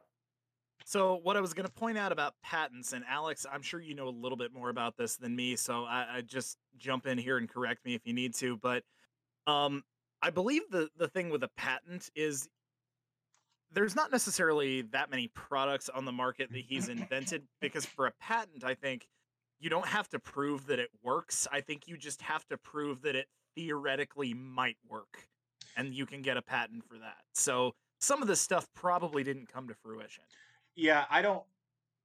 So what I was going to point out about patents, and Alex, I'm sure you know a little bit more about this than me, so I, I just jump in here and correct me if you need to. But um, I believe the the thing with a patent is there's not necessarily that many products on the market that he's invented because for a patent, I think you don't have to prove that it works. I think you just have to prove that it theoretically might work, and you can get a patent for that. So some of this stuff probably didn't come to fruition. Yeah, I don't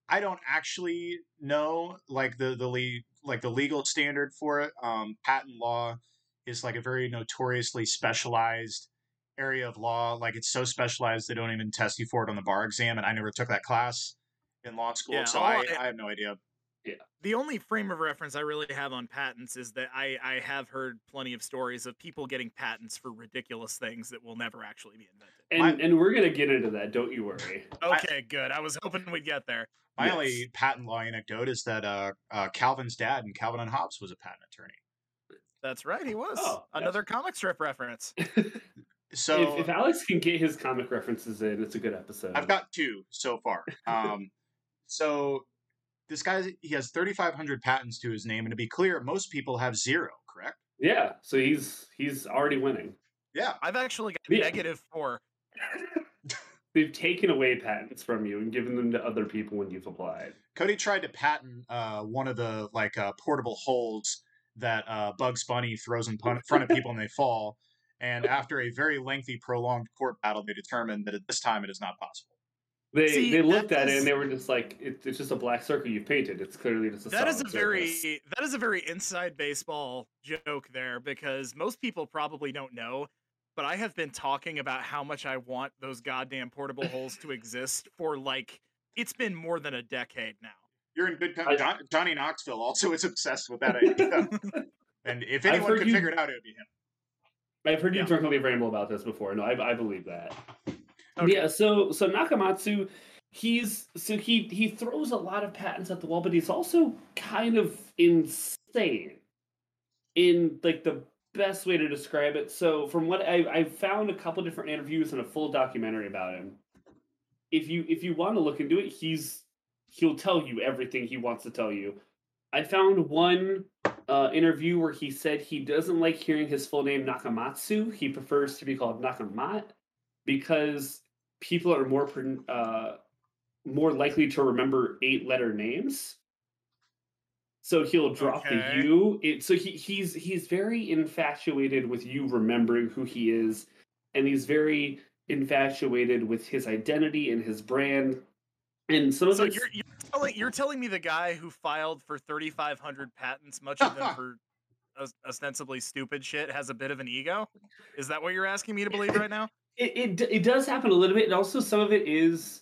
I don't actually know like the the le- like the legal standard for it. Um, patent law is like a very notoriously specialized area of law. Like it's so specialized they don't even test you for it on the bar exam, and I never took that class in law school, Yeah, so I, I- I have no idea. The only frame of reference I really have on patents is that I, I have heard plenty of stories of people getting patents for ridiculous things that will never actually be invented. And My- and we're gonna get into that, don't you worry. Okay, good. I was hoping we'd get there. My Yes. only patent law anecdote is that uh, uh, Calvin's dad and Calvin and Hobbes was a patent attorney. That's right, he was. Oh, yes. Another comic strip reference. So if, if Alex can get his comic references in, it's a good episode. I've got two so far. Um, so this guy he has 3,500 patents to his name, and to be clear, most people have zero. Correct? yeah, so he's he's already winning. Yeah. I've actually got Yeah. negative four. They've taken away patents from you and given them to other people when you've applied. Cody tried to patent uh, one of the like uh, portable holds that uh, Bugs Bunny throws in front of people and they fall. And after a very lengthy, prolonged court battle, they determined that at this time it is not possible. They See, they looked that at it and they were just like, it, it's just a black circle you've painted. It's clearly just a. That is a solid very that is a very inside baseball joke there because most people probably don't know, but I have been talking about how much I want those goddamn portable holes to exist for like it's been more than a decade now. You're in good company. John- Johnny Knoxville also is obsessed with that idea. and if anyone could you- figure it out, it would be him. I've heard you Yeah. drunkenly ramble about this before. No, I, I believe that. Okay. Yeah, so so Nakamatsu, he's so he he throws a lot of patents at the wall, but he's also kind of insane in like the best way to describe it. So from what I I found a couple different interviews and a full documentary about him. If you if you want to look into it, he's he'll tell you everything he wants to tell you. I found one uh, interview where he said he doesn't like hearing his full name Nakamatsu. He prefers to be called Nakamat because people are more uh, more likely to remember eight letter names. So he'll drop Okay. the U. It, so he, he's he's very infatuated with you remembering who he is, and he's very infatuated with his identity and his brand. And some of So you're you're telling you're telling me the guy who filed for 3,500 patents, much of them for ostensibly stupid shit, has a bit of an ego? Is that what you're asking me to believe right now? It, it it does happen a little bit, and also some of it is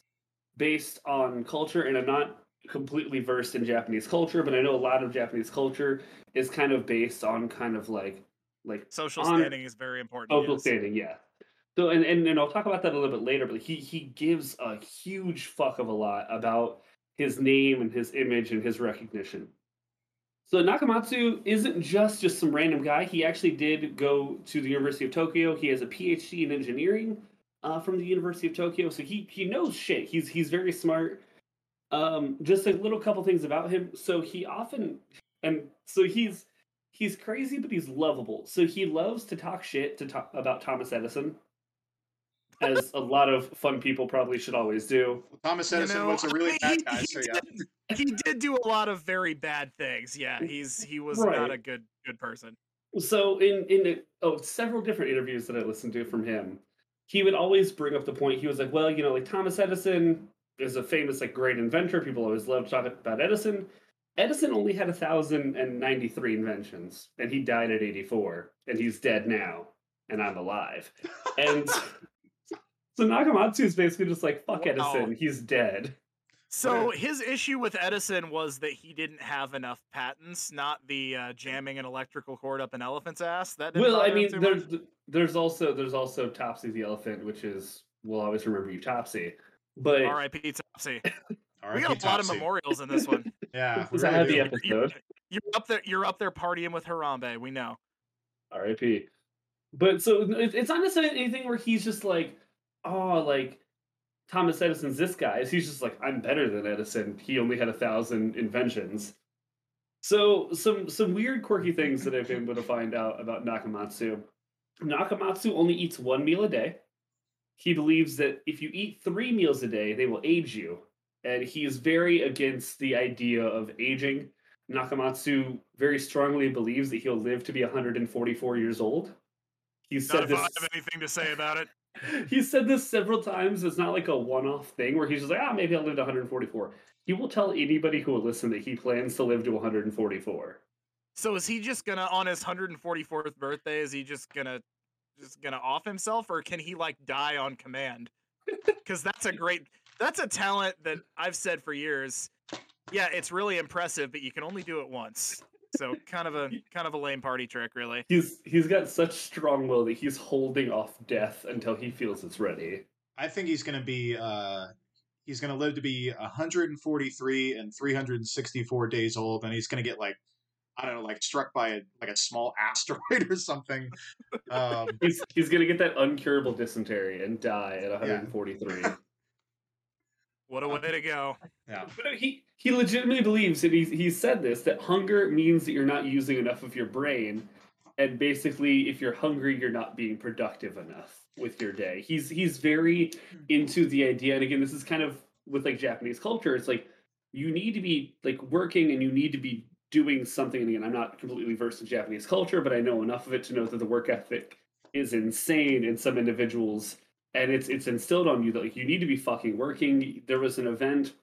based on culture. And I'm not completely versed in Japanese culture, but I know a lot of Japanese culture is kind of based on kind of like like Social On- standing is very important. social yes. standing. Yeah. So and, and and I'll talk about that a little bit later. But he he gives a huge fuck of a lot about his name and his image and his recognition. So Nakamatsu isn't just just some random guy. He actually did go to the University of Tokyo. He has a PhD in engineering. uh, from the University of Tokyo, so he he knows shit. He's he's very smart. Um, just a little couple things about him. So he often and so he's he's crazy, but he's lovable. So he loves to talk shit to talk about Thomas Edison, as a lot of fun people probably should always do. Thomas You Edison know, was a really he- bad guy, he so yeah. did- He did do a lot of very bad things. Yeah, mm, he's he was not a good good person. So in in oh several different interviews that I listened to from him, he would always bring up the point. He was like, "Well, you know, like Thomas Edison is a famous like great inventor. People always love to talk about Edison. Edison only had a thousand and ninety three inventions, and he died at eighty four, and he's dead now, and I'm alive. And so Nakamatsu is basically just like, "Fuck Wow. Edison, he's dead." So his issue with Edison was that he didn't have enough patents, not the uh, jamming an electrical cord up an elephant's ass. That Well, I mean, there's much? there's also there's also Topsy the elephant, which is we'll always remember you, Topsy. But R.I.P. Topsy. All We got a lot of memorials in this one. Yeah, it was we a heavy do. You're, episode. you're up there. You're up there partying with Harambe. We know. R.I.P. But so it's not necessarily anything where he's just like, oh, like Thomas Edison's this guy. He's just like, I'm better than Edison. He only had a thousand inventions. So some some weird quirky things that I've been able to find out about Nakamatsu. Nakamatsu only eats one meal a day. He believes that if you eat three meals a day, they will age you. And he is very against the idea of aging. Nakamatsu very strongly believes that he'll live to be 144 years old. Not said if this. I have anything to say about it. He's said this several times. It's not like a one-off thing where he's just like, ah, maybe I'll live to 144. He will tell anybody who will listen that he plans to live to 144. So is he just gonna on his 144th birthday? Is he just gonna just gonna off himself, or can he like die on command? Because that's a great that's a talent that I've said for years. Yeah, it's really impressive, but you can only do it once. So kind of a kind of a lame party trick, really. He's he's got such strong will that he's holding off death until he feels it's ready. I think he's going to be. Uh, he's going to live to be 143 and 364 days old, and he's going to get like, I don't know, like struck by a like a small asteroid or something. Um, He's he's gonna get that uncurable dysentery and die at 143. What a way to go! yeah, But no, he he legitimately believes, and he's he's said this that hunger means that you're not using enough of your brain, and basically, if you're hungry, you're not being productive enough with your day. He's he's very hmm. into the idea, and again, this is kind of with like Japanese culture. It's like you need to be like working, and you need to be doing something. And again, I'm not completely versed in Japanese culture, but I know enough of it to know that the work ethic is insane in some individuals and it's it's instilled on you that like you need to be fucking working. There was an event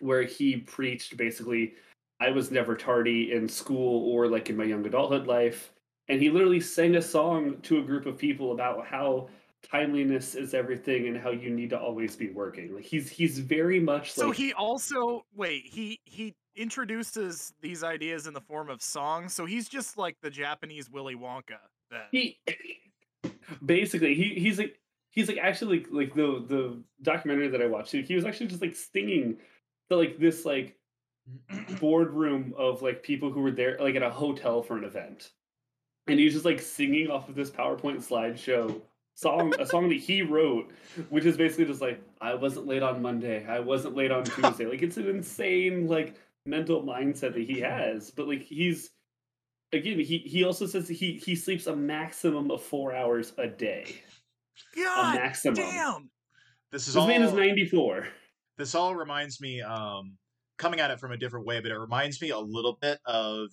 where he preached basically, I was never tardy in school or like in my young adulthood life, and he literally sang a song to a group of people about how timeliness is everything and how you need to always be working. Like he's he's very much So like he also wait he he introduces these ideas in the form of songs. So he's just like the Japanese Willy Wonka. Then. he basically he he's like he's like actually like, like the the documentary that I watched he was actually just like singing to like this like boardroom of like people who were there like at a hotel for an event. And he's just like singing off of this powerpoint slideshow song a song that he wrote which is basically just like i wasn't late on monday. I wasn't late on tuesday. Like it's an insane like mental mindset that he has but like he's again he he also says he he sleeps a maximum of four hours a day. A maximum. damn! this is this all. man is 94 this all reminds me um coming at it from a different way but it reminds me a little bit of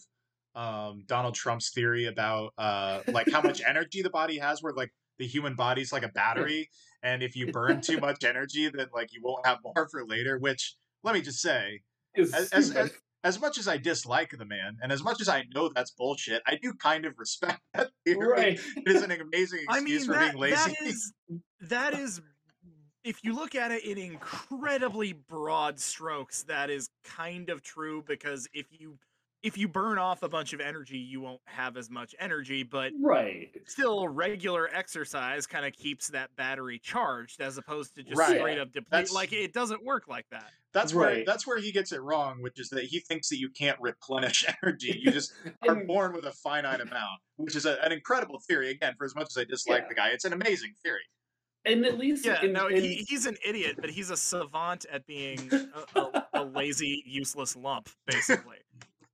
um donald trump's theory about uh like how much energy the body has where like the human body's like a battery and if you burn too much energy then like you won't have more for later which let me just say as, as, as, as much as i dislike the man and as much as i know that's bullshit i do kind of respect that theory. Right. It is an amazing I excuse mean for that, being lazy. that is that is if you look at it in incredibly broad strokes, that is kind of true because if you if you burn off a bunch of energy, you won't have as much energy, but right still regular exercise kind of keeps that battery charged as opposed to just Right. straight up deplete That's- like it doesn't work like that. That's where Right. that's where he gets it wrong, which is that he thinks that you can't replenish energy. You just are born with a finite amount, which is a, an incredible theory. Again, for as much as I dislike Yeah. the guy, it's an amazing theory. And at least Yeah, in, no, in- he, he's an idiot, but he's a savant at being a, a, a lazy, useless lump, basically.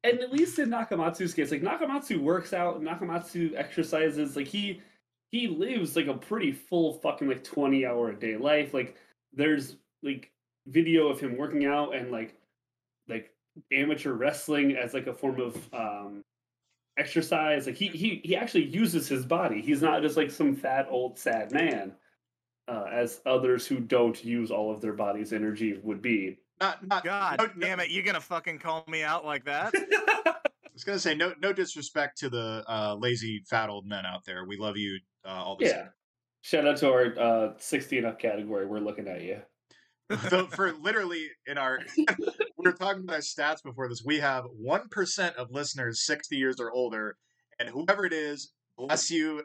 and at least in Nakamatsu's case, like Nakamatsu works out, Nakamatsu exercises, like he he lives like a pretty full fucking like 20 hour a day life. Like there's like video of him working out and like like amateur wrestling as like a form of um exercise. Like he he he actually uses his body. He's not just like some fat old sad man. Uh, as others who don't use all of their body's energy would be. Not, not. God no, no- damn it, you gonna fucking call me out like that? I was gonna say no, no disrespect to the uh, lazy fat old men out there. We love you uh, all the Yeah. Shout out to our uh, 60 and up category. We're looking at you. So for literally in our, we were talking about our stats before this. We have one percent of listeners sixty years or older, and whoever it is, bless you,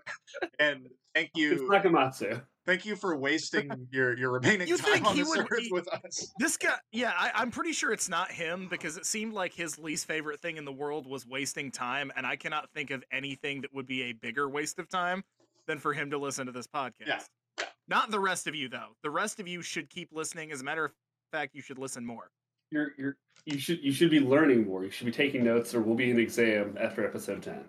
and thank you. It's you, Nakamatsu. Thank you for wasting your your remaining You time think on he this would earth be- with us. This guy, yeah, I, I'm pretty sure it's not him because it seemed like his least favorite thing in the world was wasting time, and I cannot think of anything that would be a bigger waste of time than for him to listen to this podcast. Yeah. Not the rest of you, though. The rest of you should keep listening. As a matter of fact, you should listen more. You're you're you should you should be learning more. You should be taking notes, or we'll be an exam after episode ten.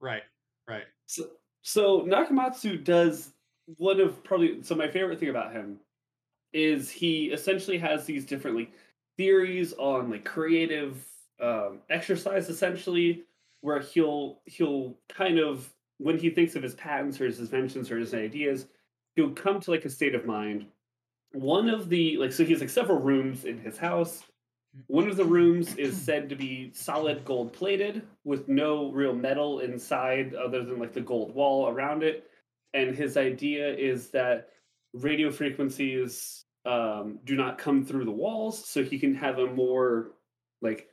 Right, right. So so Nakamatsu does one of probably so my favorite thing about him is he essentially has these different like theories on like creative um, exercise essentially where he'll he'll kind of when he thinks of his patents or his inventions or his ideas he'll come to like a state of mind. One of the like so he has like several rooms in his house. One of the rooms is said to be solid gold plated with no real metal inside other than like the gold wall around it and his idea is that radio frequencies um, do not come through the walls so he can have a more like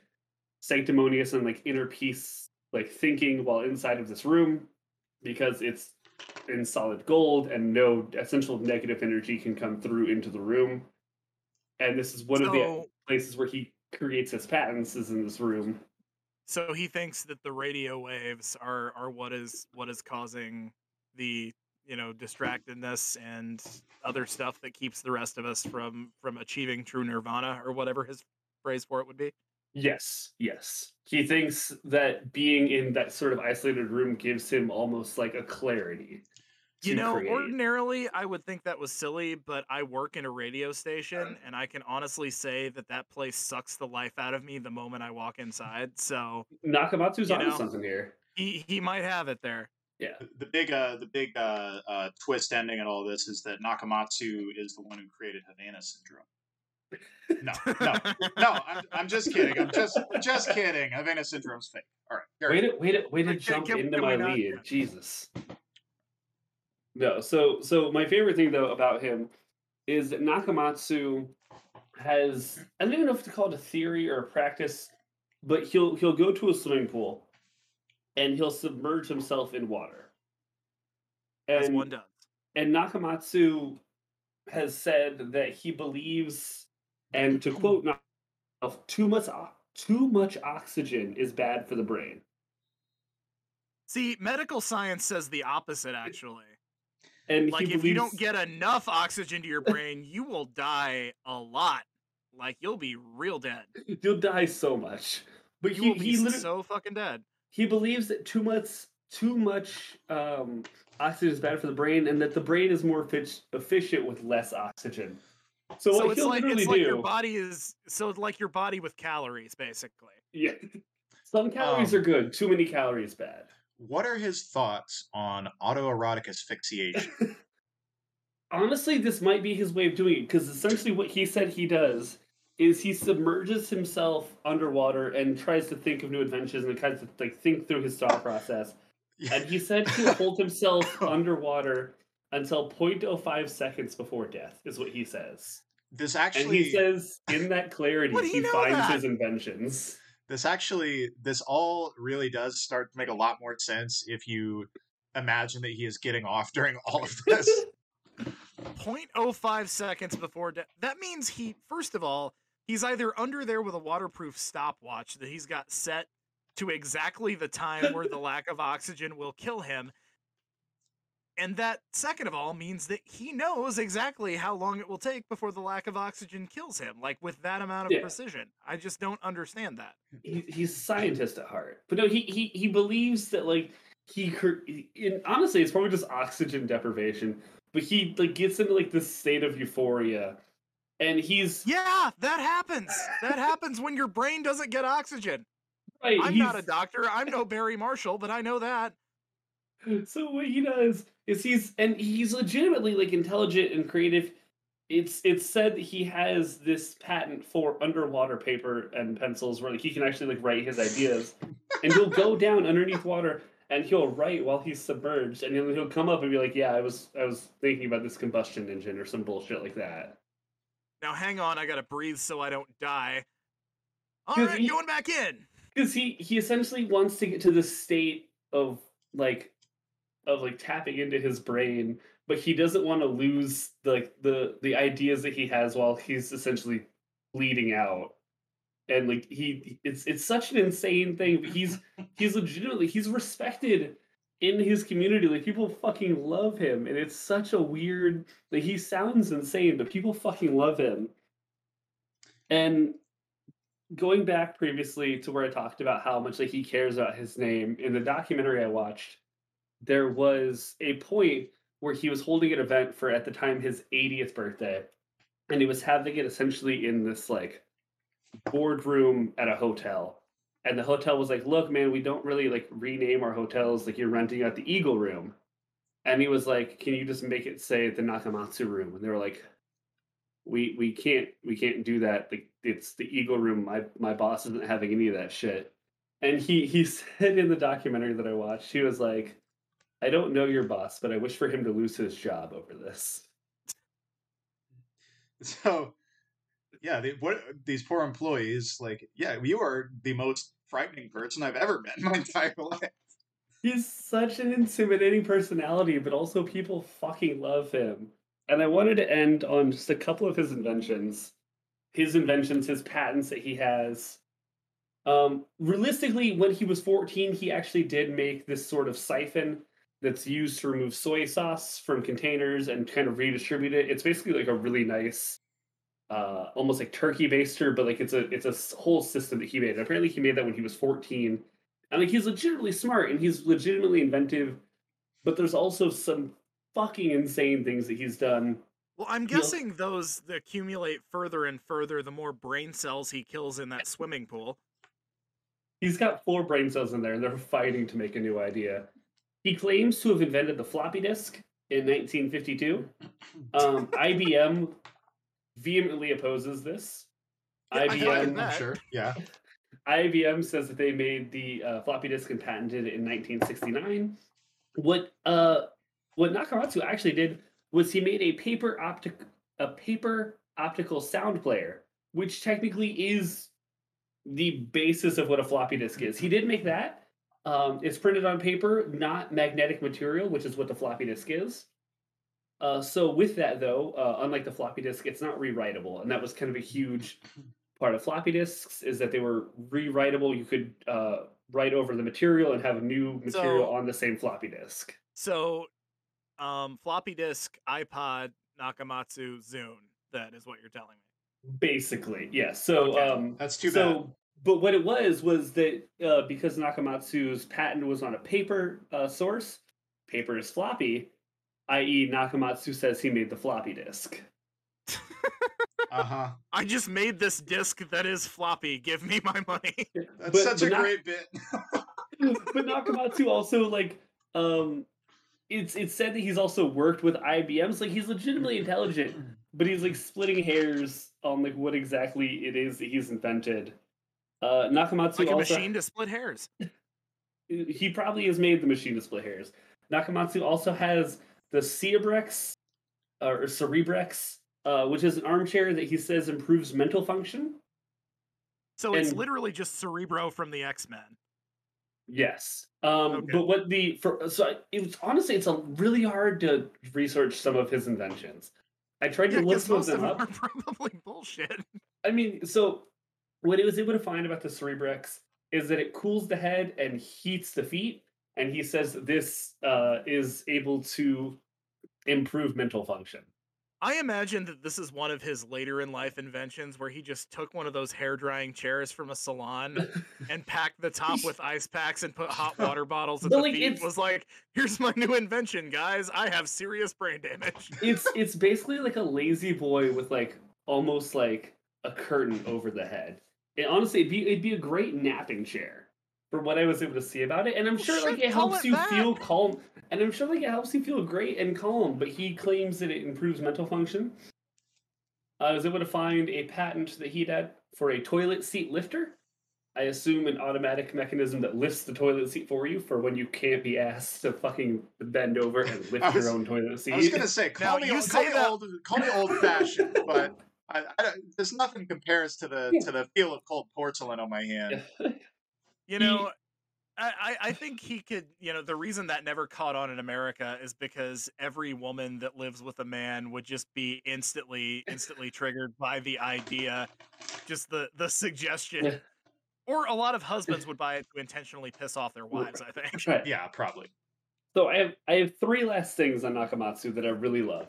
sanctimonious and like inner peace like thinking while inside of this room because it's in solid gold and no essential negative energy can come through into the room. And this is one of the places where he creates his patents is in this room. So he thinks that the radio waves are are what is what is causing the you know distractedness and other stuff that keeps the rest of us from from achieving true nirvana or whatever his phrase for it would be. Yes, yes. He thinks that being in that sort of isolated room gives him almost like a clarity. You know, create. ordinarily I would think that was silly, but I work in a radio station uh-huh. and I can honestly say that that place sucks the life out of me the moment I walk inside. So Nakamatsu's you know, something here. he he might have it there. Yeah. The, the big, uh, the big uh, uh, twist ending in all this is that Nakamatsu is the one who created Havana syndrome. No, no, no. I'm, I'm just kidding. I'm just, just kidding. Havana syndrome's fake. All right. carry Way on. to way to way to Can- jump can- into can we my not- lead. Jesus. No, so so my favorite thing though about him is that Nakamatsu has I don't even know if to call it a theory or a practice, but he'll he'll go to a swimming pool and he'll submerge himself in water. As And one does. and Nakamatsu has said that he believes, and to quote himself, too much too much oxygen is bad for the brain. See, medical science says the opposite actually. And Like he if you don't get enough oxygen to your brain, you will die a lot. Like you'll be real dead. you'll die so much. But You he will be he, literally, so fucking dead. He believes that too much too much um, oxygen is bad for the brain, and that the brain is more effic- efficient with less oxygen. So, So what it's he'll like literally it's like do, your body is so it's like your body with calories basically. yeah, some calories Um, are good. Too many calories bad. What are his thoughts on autoerotic asphyxiation? honestly, this might be his way of doing it because essentially what he said he does is he submerges himself underwater and tries to think of new adventures and tries to like think through his thought process. And he said he'll hold himself underwater until 0.05 seconds before death, is what he says. This And actually, he says in that clarity he finds that? his inventions. this actually, this all really does start to make a lot more sense if you imagine that he is getting off during all of this. 0.05 seconds before death. That means he, first of all, he's either under there with a waterproof stopwatch that he's got set to exactly the time where the lack of oxygen will kill him. And that, second of all, means that he knows exactly how long it will take before the lack of oxygen kills him, like with that amount of Yeah. precision. I just don't understand that. he, he's a scientist at heart. But no, he he he believes that like he in, honestly it's probably just oxygen deprivation. But he like gets into like this state of euphoria, and he's Yeah, that happens. That happens when your brain doesn't get oxygen. right. I'm not a doctor. I'm no Barry Marshall, but I know that. So what he does is he's and he's legitimately like intelligent and creative. It's it's said that he has this patent for underwater paper and pencils where like he can actually like write his ideas, and he'll go down underneath water and he'll write while he's submerged, and then he'll come up and be like, "Yeah, I was I was thinking about this combustion engine or some bullshit like that." Now hang on, I gotta breathe so I don't die. All right, he- going back in. because he he essentially wants to get to the state of like of like tapping into his brain but he doesn't want to lose like the the ideas that he has while he's essentially bleeding out and like he it's it's such an insane thing but he's he's legitimately he's respected in his community like people fucking love him and it's such a weird like he sounds insane but people fucking love him and going back previously to where I talked about how much like he cares about his name in the documentary I watched, there was a point where he was holding an event for at the time his 80th birthday, and he was having it essentially in this like boardroom at a hotel. And the hotel was like, "Look, man, we don't really like rename our hotels. Like you're renting out the Eagle Room." And he was like, "Can you just make it say the Nakamatsu Room?" And they were like, we we can't we can't do that. The, it's the Eagle Room. My my boss isn't having any of that shit. And he he said in the documentary that I watched, he was like, I don't know your boss, but I wish for him to lose his job over this. So, yeah, what these poor employees like? Yeah, you are the most frightening person I've ever met in my entire life. He's such an intimidating personality, but also people fucking love him. And I wanted to end on just a couple of his inventions. His inventions, his patents that he has. Um, realistically, when he was 14, he actually did make this sort of siphon that's used to remove soy sauce from containers and kind of redistribute it. It's basically like a really nice, uh, almost like turkey baster, but like it's a it's a whole system that he made. Apparently, he made that when he was 14 and like he's legitimately smart and he's legitimately inventive but there's also some fucking insane things that he's done. Well, I'm He'll- guessing those accumulate further and further the more brain cells he kills in that swimming pool. he's got four brain cells in there and they're fighting to make a new idea. He claims to have invented the floppy disk in 1952 um, ibm vehemently opposes this Yeah, ibm. I'm sure. Yeah. IBM says that they made the uh, floppy disk and patented it in 1969. What uh, what Nakamatsu actually did was he made a paper optic a paper optical sound player, which technically is the basis of what a floppy disk is. He did make that. Um, it's printed on paper, not magnetic material, which is what the floppy disk is. Uh, so with that though, uh, unlike the floppy disk, it's not rewritable, and that was kind of a huge part of floppy disks is that they were rewritable. You could uh, write over the material and have new material So- on the same floppy disk. So, um, floppy disk, iPod, Nakamatsu, Zune. That is what you're telling me. Basically, yes. So, Okay. um, That's too so, but what it was was that uh, because Nakamatsu's patent was on a paper uh, source, paper is floppy, i.e., Nakamatsu says he made the floppy disk. Uh huh. I just made this disc that is floppy. Give me my money. That's But- such but a not- great bit. but Nakamatsu also like um it's it's said that he's also worked with IBMs. Like he's legitimately intelligent, but he's like splitting hairs on like what exactly it is that he's invented. Uh Nakamatsu like a also machine to split hairs. he probably has made the machine to split hairs. Nakamatsu also has the Cerebrex or Cerebrex, uh, which is an armchair that he says improves mental function. So it's literally just Cerebro from the X Men. Yes. Um, Okay. but what the for so it was honestly it's a really hard to research some of his inventions. I tried Yeah, to look some of most them of up. probably bullshit. I mean, so what it was able to find about the Cerebrex is that it cools the head and heats the feet, and he says this uh, is able to improve mental function. I imagine that this is one of his later in life inventions where he just took one of those hair drying chairs from a salon and packed the top with ice packs and put hot water bottles at But, the like, feet. Was like, here's my new invention, guys. I have serious brain damage. it's it's basically like a lazy boy with like almost like a curtain over the head. It honestly it'd be it'd be a great napping chair for what I was able to see about it. And I'm Well, sure like it helps it you that. feel calm. And I'm sure like it helps you feel great and calm, but he claims that it improves mental function. I was able to find a patent that he'd had for a toilet seat lifter. I assume an automatic mechanism that lifts the toilet seat for you for when you can't be asked to fucking bend over and lift was- your own toilet seat. I was gonna say, call Now, me, you old, say call me that- old, call me old fashioned, but I, I don't, there's nothing compares to the to the feel of cold porcelain on my hand. You know, I, I- I think he could, you know, the reason that never caught on in America is because every woman that lives with a man would just be instantly, instantly triggered by the idea, just the the suggestion. Or a lot of husbands would buy it to intentionally piss off their wives, I think. Right. Yeah, probably. So I have I have three last things on Nakamatsu that I really love.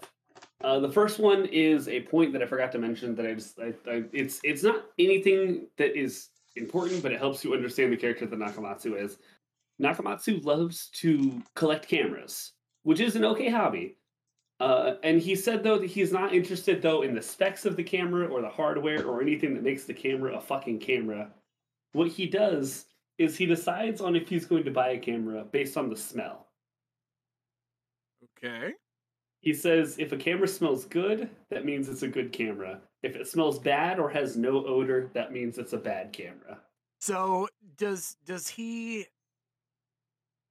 Uh, the first one is a point that I forgot to mention that I just I, I, it's it's not anything that is important, but it helps you understand the character that Nakamatsu is. Nakamatsu loves to collect cameras, which is an okay hobby. Uh, and he said though that he's not interested though in the specs of the camera or the hardware or anything that makes the camera a fucking camera. What he does is he decides on if he's going to buy a camera based on the smell. Okay. He says if a camera smells good, that means it's a good camera. If it smells bad or has no odor, that means it's a bad camera. So does does he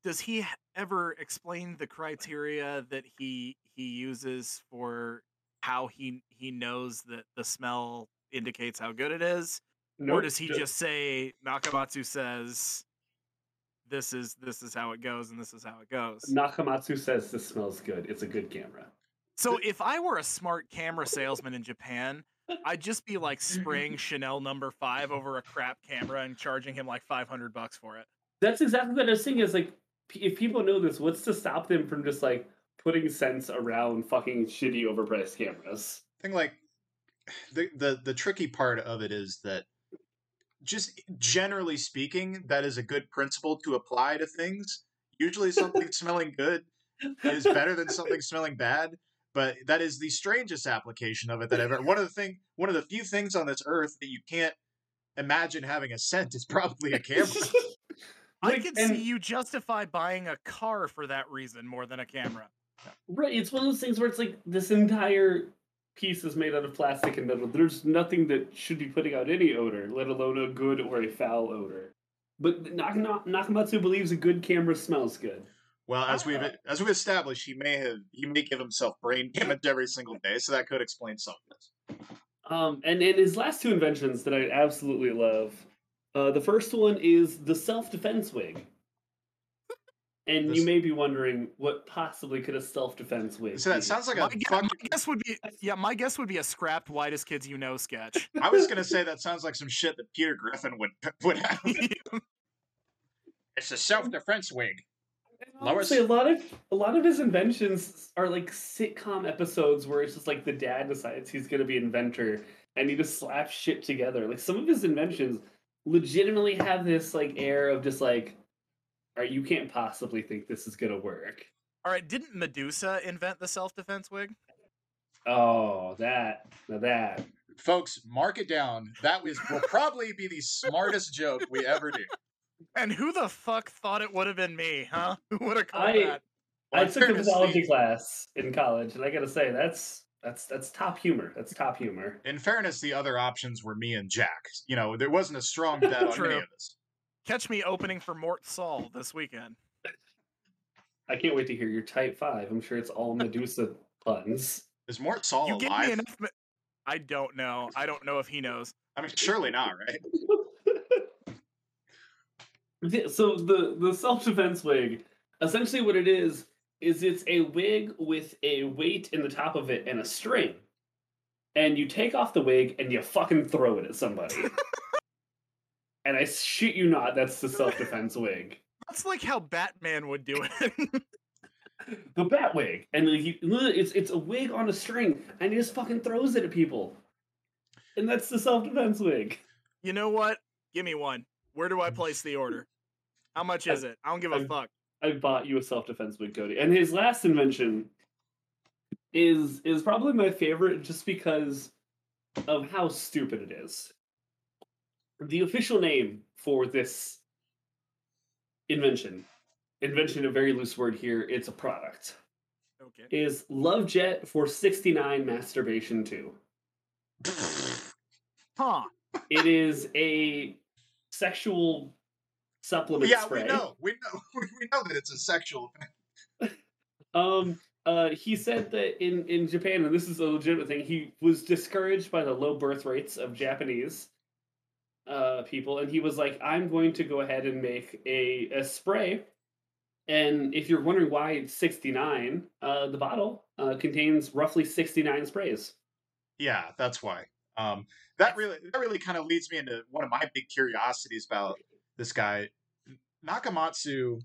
does he ever explain the criteria that he he uses for how he he knows that the smell indicates how good it is? or does he ju- just say Nakamatsu says this is this is how it goes and this is how it goes? Nakamatsu says this smells good. It's a good camera. So if I were a smart camera salesman in Japan, I'd just be like spraying Chanel number 5 over a crap camera and charging him like 500 bucks for it. That's exactly what I was saying. Is like if people know this, what's to stop them from just like putting scents around fucking shitty overpriced cameras? I think like the the the tricky part of it is that just generally speaking, that is a good principle to apply to things. Usually, something smelling good is better than something smelling bad. But that is the strangest application of it that I've ever. One of the thing, one of the few things on this earth that you can't imagine having a scent is probably a camera. I can and- see you justify buying a car for that reason more than a camera. Right, it's one of those things where it's like this entire piece is made out of plastic and metal. There's nothing that should be putting out any odor, let alone a good or a foul odor. But Nak- Nak- Nakamatsu believes a good camera smells good. Well, as we've Ah. as we've established, he may have he may give himself brain damage every single day, so that could explain some of this. Um, and, and his last two inventions that I absolutely love. Uh, the first one is the self defense wig. And This- you may be wondering what possibly could a self defense wig So that be? sounds like My, a gu- fuck. my guess would be yeah, my guess would be a scrapped whitest kids you know sketch. I was gonna say that sounds like some shit that Peter Griffin would would have. It's a self defense wig. Lois- Honestly, a lot of a lot of his inventions are like sitcom episodes where it's just like the dad decides he's gonna be inventor and he just slaps shit together. Like some of his inventions legitimately have this like air of just like, all right, you can't possibly think this is gonna work. All right, didn't Medusa invent the self defense wig? Oh, that now that Folks, mark it down. That was will probably be the smartest joke we ever do. And who the fuck thought it would have been me, huh? Who would have called I- that? Well, I in took a fairness, mythology class in college, and I gotta say that's that's that's top humor. That's top humor. In fairness, the other options were me and Jack. You know, there wasn't a strong bet on True. any of this. Catch me opening for Mort Sahl this weekend. I can't wait to hear your type five. I'm sure it's all Medusa puns. Is Mort Sahl you gave me alive? enough. ma- I don't know. I don't know if he knows. I mean, surely not, right? Yeah, so the the self defense wig, essentially what it is is it's a wig with a weight in the top of it and a string, and you take off the wig and you fucking throw it at somebody. and I shit you not, that's the self defense wig. That's like how Batman would do it. the bat wig, and like, he, it's it's a wig on a string, and he just fucking throws it at people, and that's the self defense wig. you know what? Give me one. Where do I place the order? How much is it? I don't give a I- fuck. I bought you a self defense wig, Cody, and his last invention is is probably my favorite, just because of how stupid it is. The official name for this invention, invention a very loose word here. It's a product. Okay. Is Love Jet for sixty nine masturbation two. Huh. It is a sexual supplement yeah, spray. we know. We know. We know that it's a sexual thing. Um, uh, he said that in in Japan, and this is a legitimate thing, he was discouraged by the low birth rates of Japanese uh people, and he was like, "I'm going to go ahead and make a a spray." And if you're wondering why it's 69, uh, the bottle uh, contains roughly 69 sprays. Yeah, that's why. Um, that really that really kind of leads me into one of my big curiosities about this guy, Nakamatsu.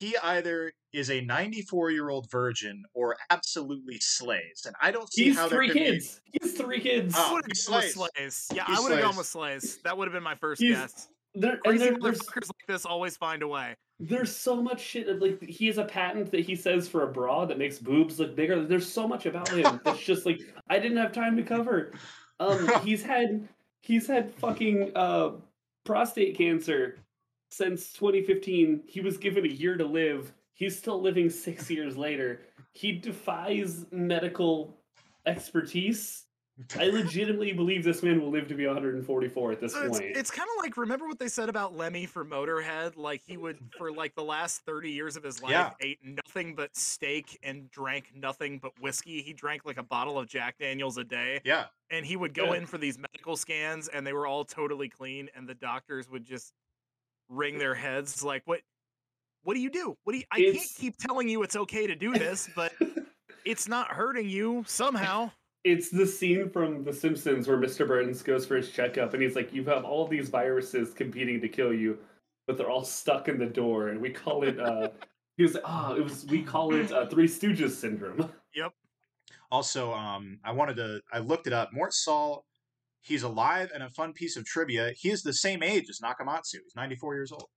He either is a 94 year old virgin or absolutely slays, and I don't see He's how there three could kids. He's three kids. Oh, I would he have gone with slays. Slays. Yeah, He I would have gone with Slays. That would have been my first He's- guess. There, and Crazy there, motherfuckers like this always find a way. There's so much shit. that, Like he has a patent that he says for a bra that makes boobs look bigger. There's so much about him that's just like I didn't have time to cover. Um, he's had he's had fucking uh, prostate cancer since 2015. He was given a year to live. He's still living six years later. He defies medical expertise. I legitimately believe this man will live to be 144 at this So it's, point. it's kind of like remember what they said about Lemmy for Motorhead? Like he would for like the last thirty years of his life Yeah. ate nothing but steak and drank nothing but whiskey. He drank like a bottle of Jack Daniels a day, Yeah, and he would go Yeah. in for these medical scans, and they were all totally clean, and the doctors would just wring their heads like, "What? What do you do? What do you? I can't keep telling you it's okay to do this, but it's not hurting you somehow." It's the scene from The Simpsons where Mr. Burns goes for his checkup and he's like, You have all these viruses competing to kill you, but they're all stuck in the door. And we call it, uh, he was like, Oh, it was, we call it uh, Three Stooges syndrome. Yep. Also, um, I wanted to. I looked it up. Mort Sahl, he's alive, and a fun piece of trivia: he is the same age as Nakamatsu. He's 94 years old.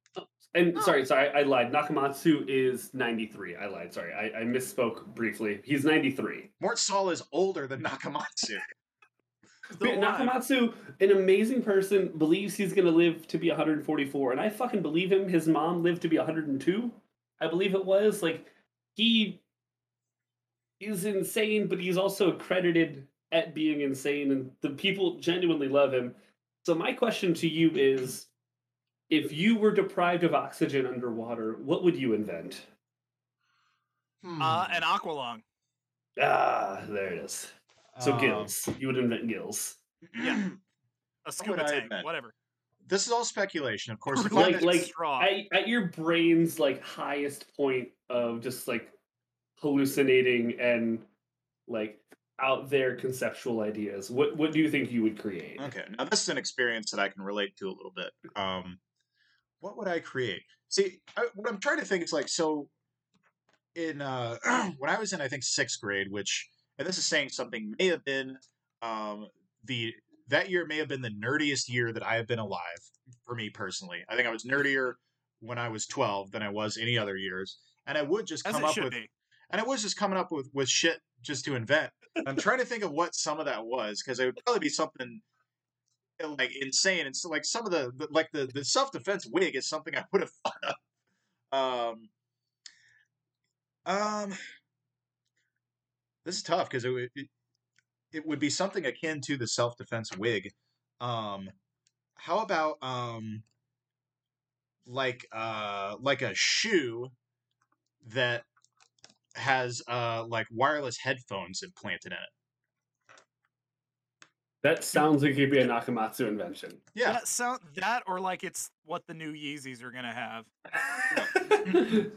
And Oh. sorry, sorry, I lied. Nakamatsu is 93. I lied. Sorry, I, I misspoke briefly. He's 93. Mort Sahl is older than Nakamatsu. But. Nakamatsu, an amazing person, believes he's going to live to be 144. And I fucking believe him. His mom lived to be 102. I believe it was. Like, he is insane, but he's also credited at being insane. And the people genuinely love him. So, my question to you is if you were deprived of oxygen underwater, what would you invent? Hmm. Uh, an aqualung. Ah, there it is. So, Um, gills. You would invent gills. Yeah. A scuba I tank, whatever. This is all speculation, of course. Like- like, straw. at, at your brain's like highest point of just like hallucinating and like out there conceptual ideas what what do you think you would create Okay, now this is an experience that I can relate to a little bit. Um, what would I create? See, I, what I'm trying to think is like so. In uh, when I was in, I think sixth grade, which and this is saying something may have been um, the that year may have been the nerdiest year that I have been alive for me personally. I think I was nerdier when I was 12 than I was any other years, and I would just As come up with be. And I was just coming up with with shit just to invent. I'm trying to think of what some of that was because it would probably be something uh, like insane. And so, like some of the, the like the the self defense wig is something I would have thought of. Um, um, this is tough because it would it, it would be something akin to the self defense wig. Um, how about um, like uh, like a shoe that has uh like wireless headphones implanted in it. that sounds like it'd be a nakamatsu invention Yeah, That sound that or like it's what the new Yeezys are gonna have.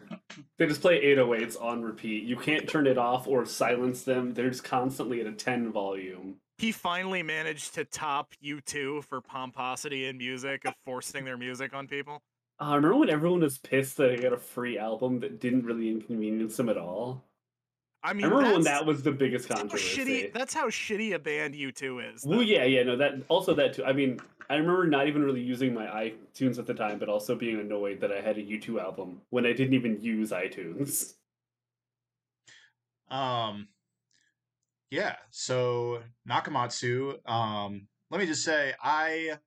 they just play 808s on repeat you can't turn it off or silence them they're just constantly at a 10 volume He finally managed to top U2 for pomposity in music of forcing their music on people. Uh, I remember when everyone was pissed that I got a free album that didn't really inconvenience them at all. I mean, I remember when that was the biggest that's how controversy. shitty. That's how shitty a band U2 is. Well, yeah, yeah, no, that also that too. I mean, I remember not even really using my iTunes at the time, but also being annoyed that I had a U2 album when I didn't even use iTunes. Um, yeah. So Nakamatsu. Um, let me just say, I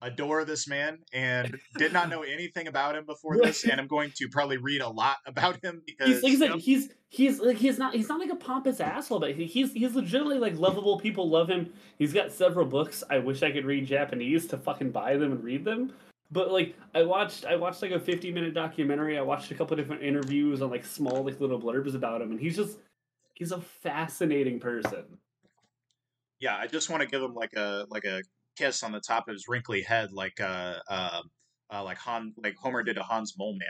adore this man and did not know anything about him before this, and I'm going to probably read a lot about him because He's like said, Yep. he's he's like he's not he's not like a pompous asshole, but he's he's legitimately like lovable. People love him. He's got several books. I wish I could read Japanese to fucking buy them and read them. But like I watched I watched like a 50 minute documentary. I watched a couple different interviews on like small like little blurbs about him, and he's just he's a fascinating person. yeah, I just want to give him like a like a kiss on the top of his wrinkly head, like uh, uh, uh like Han, like Homer did to Hans Moleman.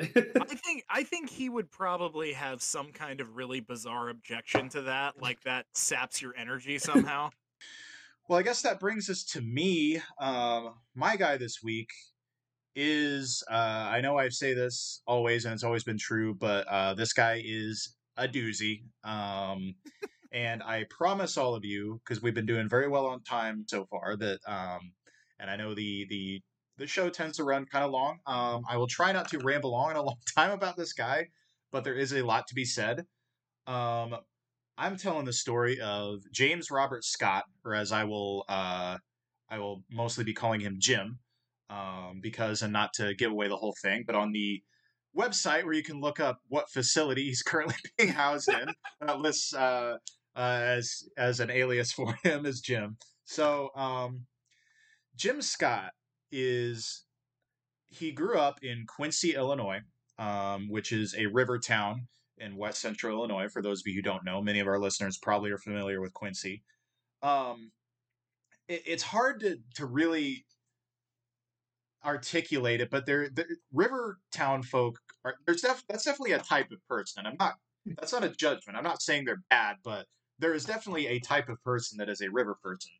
I think I think he would probably have some kind of really bizarre objection to that, like that saps your energy somehow. Well, I guess that brings us to me. Um, my guy this week is uh, I know I say this always, and it's always been true, but uh, this guy is a doozy. Um, and I promise all of you, because we've been doing very well on time so far, that um, and I know the the the show tends to run kind of long. Um, I will try not to ramble on in a long time about this guy, but there is a lot to be said. Um, I'm telling the story of James Robert Scott, or as I will, uh, I will mostly be calling him Jim, um, because and not to give away the whole thing, but on the website where you can look up what facility he's currently being housed in, that lists uh, uh, as as an alias for him as Jim. So um, Jim Scott is he grew up in Quincy, Illinois, um, which is a river town in west central Illinois. For those of you who don't know, many of our listeners probably are familiar with Quincy. Um, it, it's hard to to really articulate it, but there, the river town folk are there's def, that's definitely a type of person. And I'm not that's not a judgment. I'm not saying they're bad, but there is definitely a type of person that is a river person.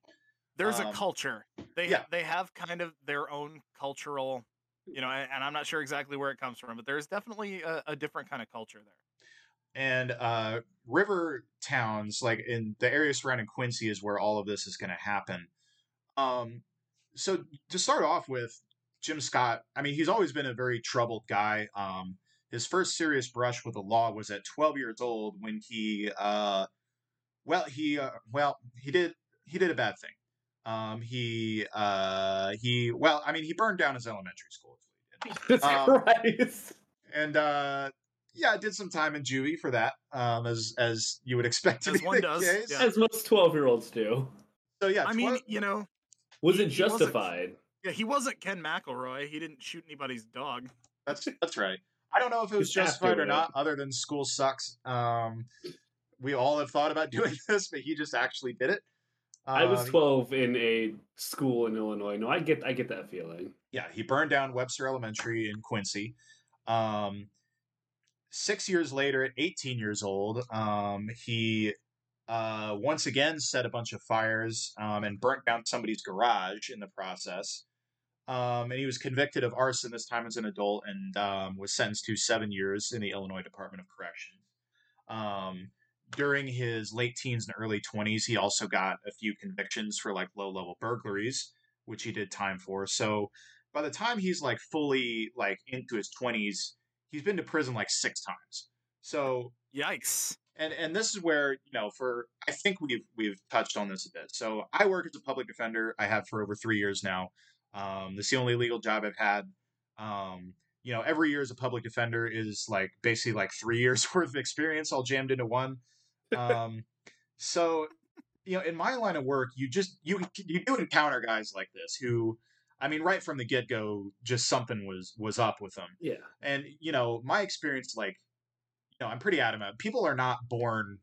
There's Um, a culture. They yeah. they have kind of their own cultural, you know, and, I'm not sure exactly where it comes from, but there's definitely a, a different kind of culture there. and uh, river towns like in the area surrounding quincy is where all of this is going to happen um, so to start off with jim scott i mean he's always been a very troubled guy um, his first serious brush with the law was at 12 years old when he uh, well he uh, well he did he did a bad thing um, he uh, he well i mean he burned down his elementary school is he did. Jesus Um, Christ. and uh yeah, I did some time in juvie for that, um, as as you would expect to As be one the does, case. yeah. As most 12 year olds do. So yeah, I mean, you know, Was He- it he justified? yeah, he wasn't Ken McElroy. He didn't shoot anybody's dog. that's that's right. I don't know if it was justified or not, other than school sucks. Um, we all have thought about doing this, but he just actually did it. I was Um, 12 in a school in Illinois. No, I get I get that feeling. yeah, he burned down Webster Elementary in Quincy. Um, six years later, at 18 years old, um, he uh, once again set a bunch of fires um, and burnt down somebody's garage in the process. Um, and he was convicted of arson this time as an adult and um, was sentenced to seven years in the Illinois Department of Corrections. Um, during his late teens and early 20s, he also got a few convictions for like low level burglaries, which he did time for. So by the time he's like fully like into his 20s, he's been to prison like six times. So Yikes! and and this is where you know for I think we've we've touched on this a bit. So I work as a public defender. I have for over three years now. Um, this is the only legal job I've had. Um, you know, every year as a public defender is like basically like three years worth of experience all jammed into one. Um, so you know, in my line of work, you just you you do encounter guys like this who, I mean, right from the get go, just something was was up with them. Yeah. And you know, my experience, like, you know, I'm pretty adamant. People are not born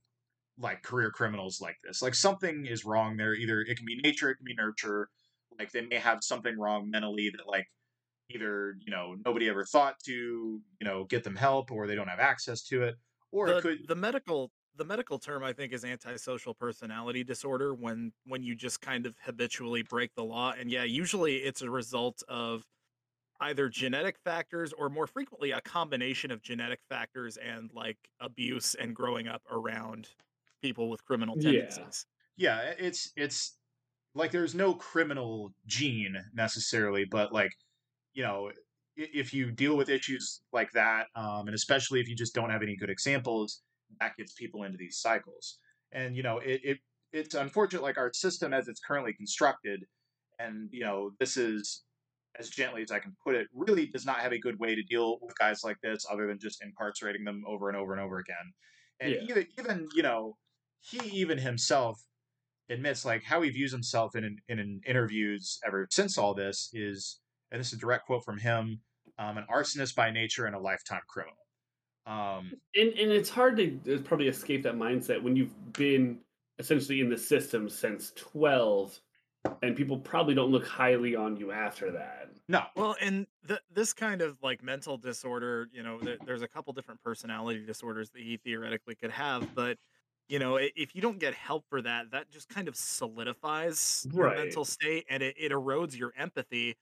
like career criminals like this. Like something is wrong there. Either it can be nature, it can be nurture. Like they may have something wrong mentally that like either you know nobody ever thought to you know get them help or they don't have access to it or the, it could the medical the medical term I think is antisocial personality disorder when when you just kind of habitually break the law and yeah usually it's a result of either genetic factors or more frequently a combination of genetic factors and like abuse and growing up around people with criminal tendencies. yeah yeah it's it's like there's no criminal gene necessarily but like you know if you deal with issues like that um, and especially if you just don't have any good examples that gets people into these cycles. And you know it, it it's unfortunate like our system as it's currently constructed and you know this is as gently as i can put it really does not have a good way to deal with guys like this other than just incarcerating them over and over and over again. And Yeah. even even you know he even himself admits like how he views himself in in, in interviews ever since all this is and this is a direct quote from him um, an arsonist by nature and a lifetime criminal um, and and it's hard to probably escape that mindset when you've been essentially in the system since 12 and people probably don't look highly on you after that. No. Well, and th- this kind of like mental disorder, you know, th- there's a couple different personality disorders that he theoretically could have, but you know, if you don't get help for that, that just kind of solidifies your Right. mental state and it, it erodes your empathy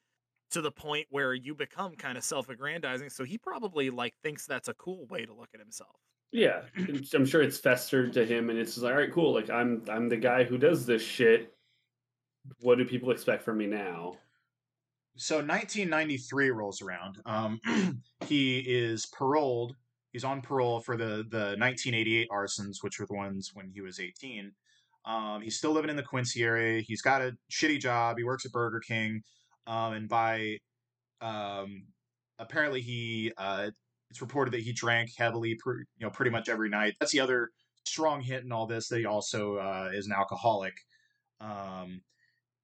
to the point where you become kind of self-aggrandizing. So he probably like thinks that's a cool way to look at himself. yeah i'm sure it's festered to him and it's just like all right cool like i'm i'm the guy who does this shit what do people expect from me now so 1993 rolls around um, he is paroled he's on parole for the the 1988 arsons which were the ones when he was 18 um, he's still living in the quincy area he's got a shitty job he works at burger king um, and by um, apparently he uh, it's reported that he drank heavily pr- you know pretty much every night. That's the other strong hint in all this that he also uh, is an alcoholic. Um,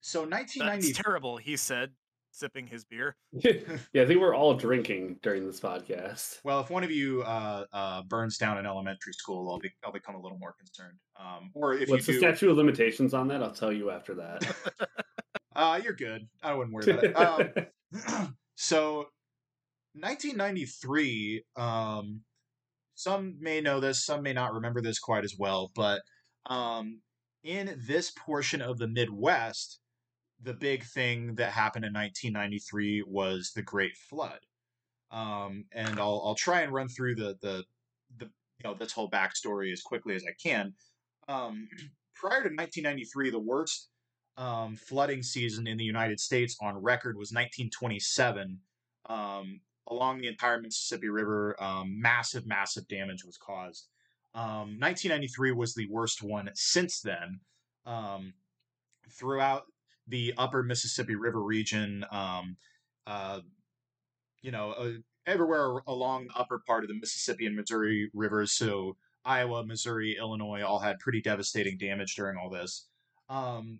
so That's 1990 terrible, he said, sipping his beer. yeah i think we're all drinking during this podcast. Well, if one of you uh, uh, burns down an elementary school, I'll, be, I'll become a little more concerned. Um, or if what's you the statute of limitations on that? I'll tell you after that uh, you're good. I wouldn't worry about it. Um, so, 1993. Um, some may know this, some may not remember this quite as well, but um, in this portion of the Midwest, the big thing that happened in 1993 was the Great Flood. Um, and I'll I'll try and run through the the the you know this whole backstory as quickly as I can. Um, prior to 1993, the worst um, flooding season in the United States on record was 1927. Um, along the entire Mississippi River, um, massive, massive damage was caused. Um, 1993 was the worst one since then. Um, throughout the upper Mississippi River region, um, uh, you know, uh, everywhere along the upper part of the Mississippi and Missouri rivers, so Iowa, Missouri, Illinois, all had pretty devastating damage during all this. Um,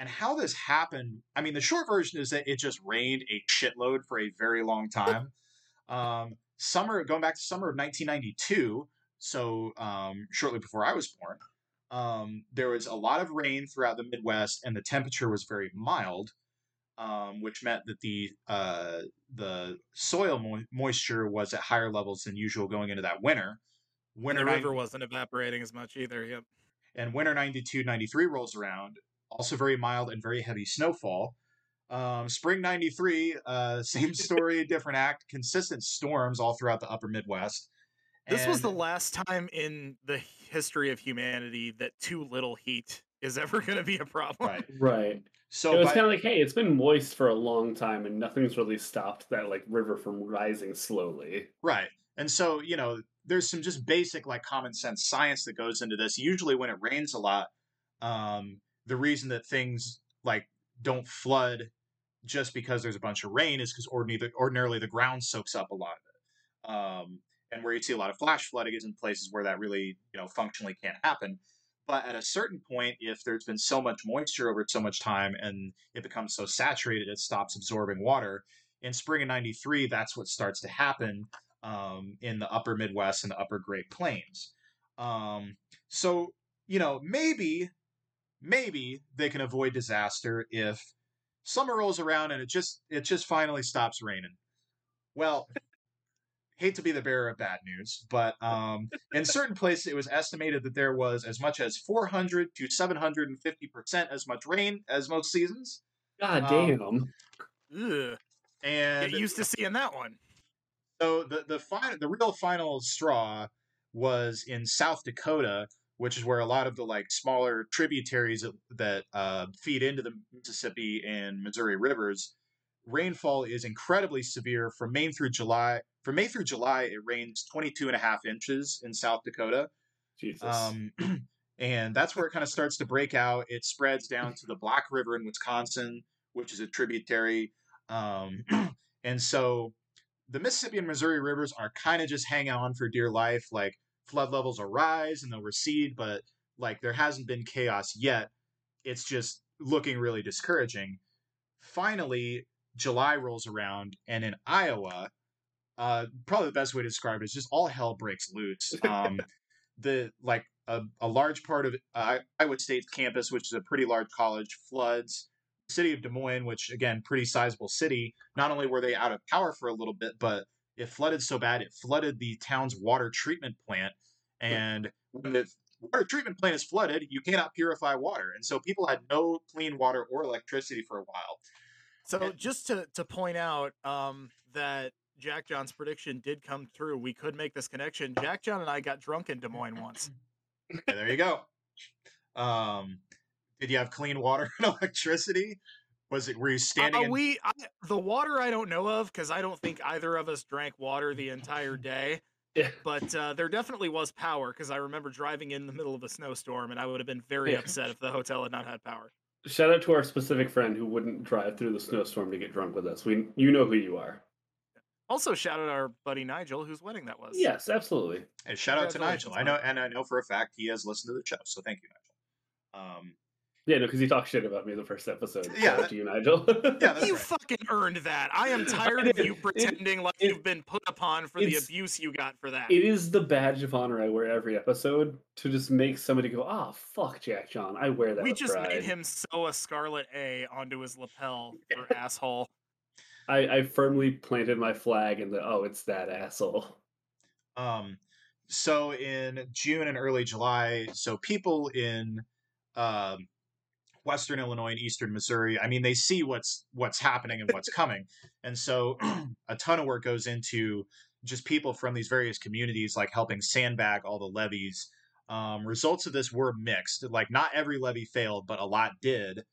and how this happened, I mean, the short version is that it just rained a shitload for a very long time. Um, summer, going back to summer of 1992, so um, shortly before I was born, um, there was a lot of rain throughout the Midwest, and the temperature was very mild, um, which meant that the uh, the soil mo- moisture was at higher levels than usual going into that winter. Winter the river wasn't evaporating as much either. Yep. and winter 92 93 rolls around also very mild and very heavy snowfall um, spring 93 uh, same story different act consistent storms all throughout the upper midwest This was the last time in the history of humanity that too little heat is ever going to be a problem. right right so it was kind of like hey it's been moist for a long time and nothing's really stopped that like river from rising slowly Right. And so, you know, there's some just basic like common sense science that goes into this. Usually when it rains a lot, um, the reason that things like don't flood just because there's a bunch of rain is because ordinarily, ordinarily the ground soaks up a lot of it. Um, and where you see a lot of flash flooding is in places where that really, you know, functionally can't happen. But at a certain point, if there's been so much moisture over so much time and it becomes so saturated it stops absorbing water, in spring of 93, that's what starts to happen um, in the upper Midwest and the upper Great Plains. Um, so, you know, maybe, maybe they can avoid disaster if summer rolls around and it just it just finally stops raining. Well, hate to be the bearer of bad news, but um, in certain places it was estimated that there was as much as 400 to 750 percent as much rain as most seasons. god Um, damn Ugh. and Get used to seeing that one. So the the final, the real final straw was in South Dakota, which is where a lot of the like smaller tributaries that, uh, feed into the Mississippi and Missouri rivers. Rainfall is incredibly severe from May through July. From May through July, it rains 22 and a half inches in South Dakota. Jesus. Um, and that's where it kind of starts to break out. It spreads down to the Black River in Wisconsin, which is a tributary. Um, and so the Mississippi and Missouri rivers are kind of just hanging on for dear life. Like flood levels will rise and they'll recede, but like there hasn't been chaos yet. It's just looking really discouraging. Finally, July rolls around, and in Iowa, uh, probably the best way to describe it is just all hell breaks loose. Um, the like a, a large part of uh, Iowa State's campus, which is a pretty large college, floods. The city of Des Moines, which again, pretty sizable city. Not only were they out of power for a little bit, but it flooded so bad it flooded the town's water treatment plant. And when the water treatment plant is flooded, you cannot purify water, and so people had no clean water or electricity for a while. So And- just to to point out um, that Jack John's prediction did come true, we could make this connection. Jack John and I got drunk in Des Moines once. Yeah, there you go. Um, did you have clean water and electricity? Was it were you standing? Uh, in, we I, the water I don't know of because I don't think either of us drank water the entire day. Yeah. But uh, there definitely was power because I remember driving in the middle of a snowstorm and I would have been very Yeah. upset if the hotel had not had power. Shout out to our specific friend who wouldn't drive through the snowstorm to get drunk with us. We, you know who you are. Also, shout out our buddy Nigel, whose wedding that was. Yes, absolutely. and shout out to Nigel. I know, and I know for a fact he has listened to the show. So thank you, Nigel. Um, Yeah, no, because he talked shit about me the first episode. Yeah, Shout that- to you, Nigel. yeah, you right. fucking earned that. I am tired of did. you It- pretending like it- you've been put upon for the abuse you got for that. it is the badge of honor I wear every episode to just make somebody go, "Ah, fuck Jack John." I wear that. we just pride. made him sew a scarlet A onto his lapel for asshole. I, I firmly planted my flag in the. Oh, it's that asshole. Um, so in June and early July, so people in um, Western Illinois and Eastern Missouri, I mean, they see what's what's happening and what's coming, and so a ton of work goes into just people from these various communities, like helping sandbag all the levees. Um, results of this were mixed. Like, not every levee failed, but a lot did.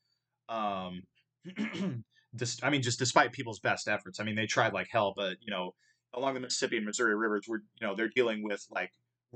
Um, dis- I mean, just despite people's best efforts. I mean, they tried like hell, but you know, along the Mississippi and Missouri rivers, we're you know they're dealing with like